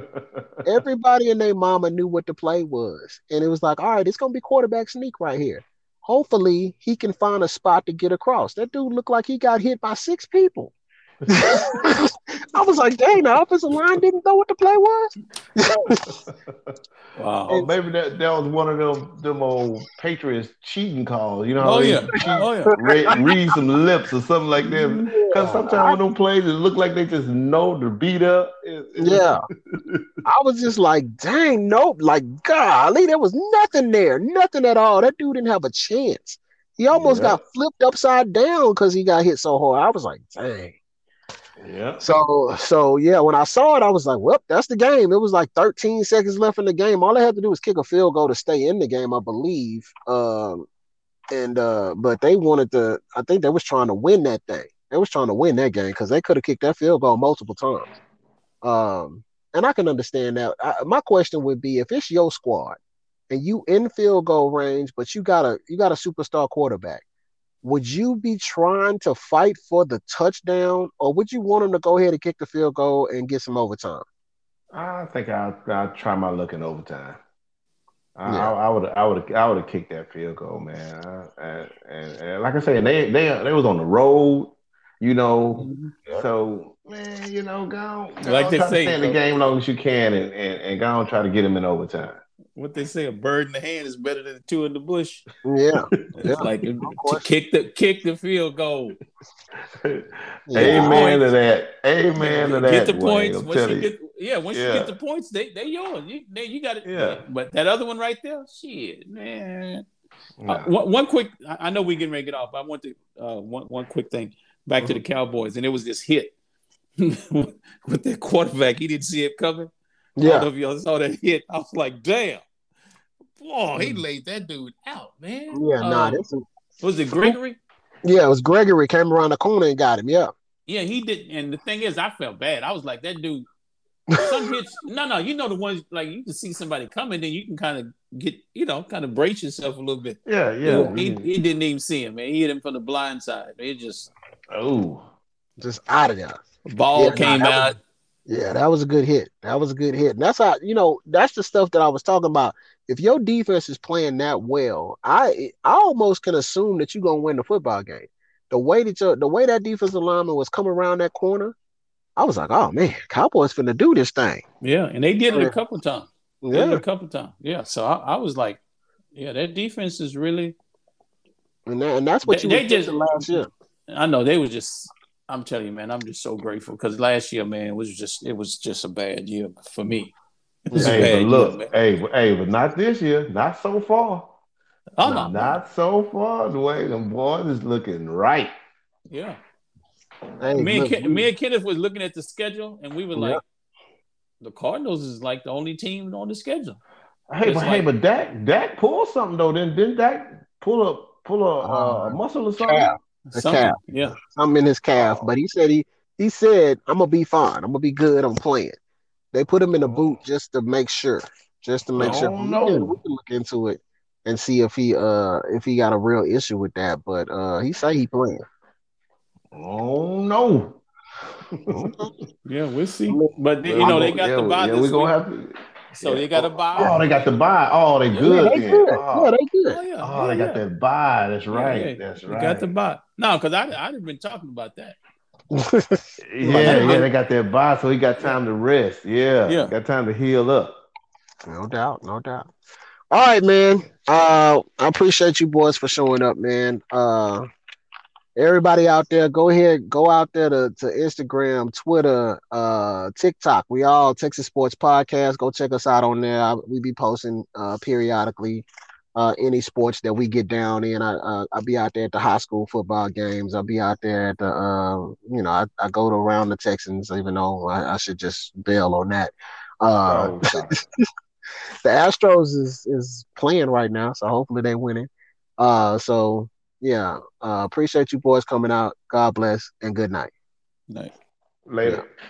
everybody and their mama knew what the play was. And it was like, all right, it's going to be quarterback sneak right here. Hopefully, he can find a spot to get across. That dude looked like he got hit by six people. I was like, dang, the offensive line didn't know what the play was. wow. Oh, maybe that, that was one of them them old Patriots cheating calls. You know how Oh they yeah, cheat, oh yeah. read, read some lips or something like that. Because sometimes when them plays, it look like they just know to beat up. It- it- Yeah. I was just like, dang, nope. Like, golly, there was nothing there. Nothing at all. That dude didn't have a chance. He almost Yeah. got flipped upside down because he got hit so hard. I was like, dang. Yeah. So, so yeah, when I saw it, I was like, well, that's the game. It was like 13 seconds left in the game. All they had to do was kick a field goal to stay in the game, I believe. Um, and uh, but they wanted to, I think they was trying to win that thing. They was trying to win that game because they could have kicked that field goal multiple times. Um, and I can understand that. I, my question would be if it's your squad and you in field goal range, but you got a you got a superstar quarterback, would you be trying to fight for the touchdown, or would you want him to go ahead and kick the field goal and get some overtime? I think I'll, I'll try my luck in overtime. I, Yeah. I, I would I would I would have kicked that field goal, man. I, and, and, and like I said, they they they was on the road, you know. Mm-hmm. So man, you know, go, go Like they say, to stay in the game as long as you can, and and, and go and try to get him in overtime. What they say, a bird in the hand is better than two in the bush. Yeah, It's Yeah, like kick the kick the field goal. yeah. Amen to that. Amen to that. Get the points. Once you you. get, yeah, once you get the points, they they yours. You, they, you got it. Yeah. But that other one right there, shit, man. Uh, Nah. one, one quick. I know we getting ready to get off. But I want to uh, one one quick thing back to the Cowboys, and it was this hit with that quarterback. He didn't see it coming. I don't yeah, know if y'all saw that hit. I was like, damn. Boy, he laid that dude out, man. yeah. Nah, Um, this is, was it Gregory? yeah. It was Gregory came around the corner and got him. Yeah, Yeah, he did. And the thing is, I felt bad. I was like, that dude. Some hits. No, no. You know the ones like you can see somebody coming, then you can kind of get, you know, kind of brace yourself a little bit. Yeah, yeah. He, he didn't even see him, man. He hit him from the blind side. It just Oh, Just out of there. ball Yeah, came nah, that out. Yeah, that was a good hit. That was a good hit. And that's how you know that's the stuff that I was talking about. If your defense is playing that well, I I almost can assume that you're gonna win the football game. The way that your the way that defensive lineman was coming around that corner, I was like, oh man, Cowboys finna do this thing. Yeah, and they did it a couple times. They did it Yeah, a couple times. Yeah. So I, I was like, yeah, that defense is really. and, that, and that's what They- you they just last year. I know they were just. I'm telling you, man, I'm just so grateful because last year, man, it was just it was just a bad year for me. It was a hey, bad but year, look, man. hey, hey, but not this year, not so far. Oh No, no, not so far. The way them boys is looking right. yeah. Hey, me and Ken, me and Kenneth was looking at the schedule, and we were Yeah. like, the Cardinals is like the only team on the schedule. Hey, It's but hey, but Dak, Dak pulled something though. Didn't didn't Dak pull a pull a, uh, Uh, muscle or something? calf. The Something. calf. Yeah. I'm in his calf, but he said he he said I'm gonna be fine. I'm gonna be good. I'm playing. They put him in a boot just to make sure, just to make sure. Oh, We no. can, we can look into it and see if he uh if he got a real issue with that. But uh he say he playing. Oh no. Yeah, we'll see. But you know they got yeah, the bye Yeah, this we gonna week, have to. So they got a bye. Oh, they got the bye. Oh, they good. yeah, they good. Oh, Yeah, they good. Oh yeah. oh, yeah, they got that bye. That's right. yeah. That's They right. got the bye. No, because I I'd have been talking about that. yeah, yeah, they got that bye, so he got time to rest. Yeah, Yeah. got time to heal up. No doubt, no doubt. All right, man. Uh, I appreciate you boys for showing up, man. Uh, everybody out there, go ahead, go out there to, to Instagram, Twitter, uh, TikTok. We all Texas Sports Podcast. Go check us out on there. We be posting uh, periodically uh, any sports that we get down in. I uh, I'll be out there at the high school football games. I'll be out there at the uh, you know I, I go to around the Texans, even though I, I should just bail on that. Uh, Oh, the Astros is is playing right now, so hopefully they winning. Uh, so yeah, uh, appreciate you boys coming out. God bless and good night. Like, Later. Yeah.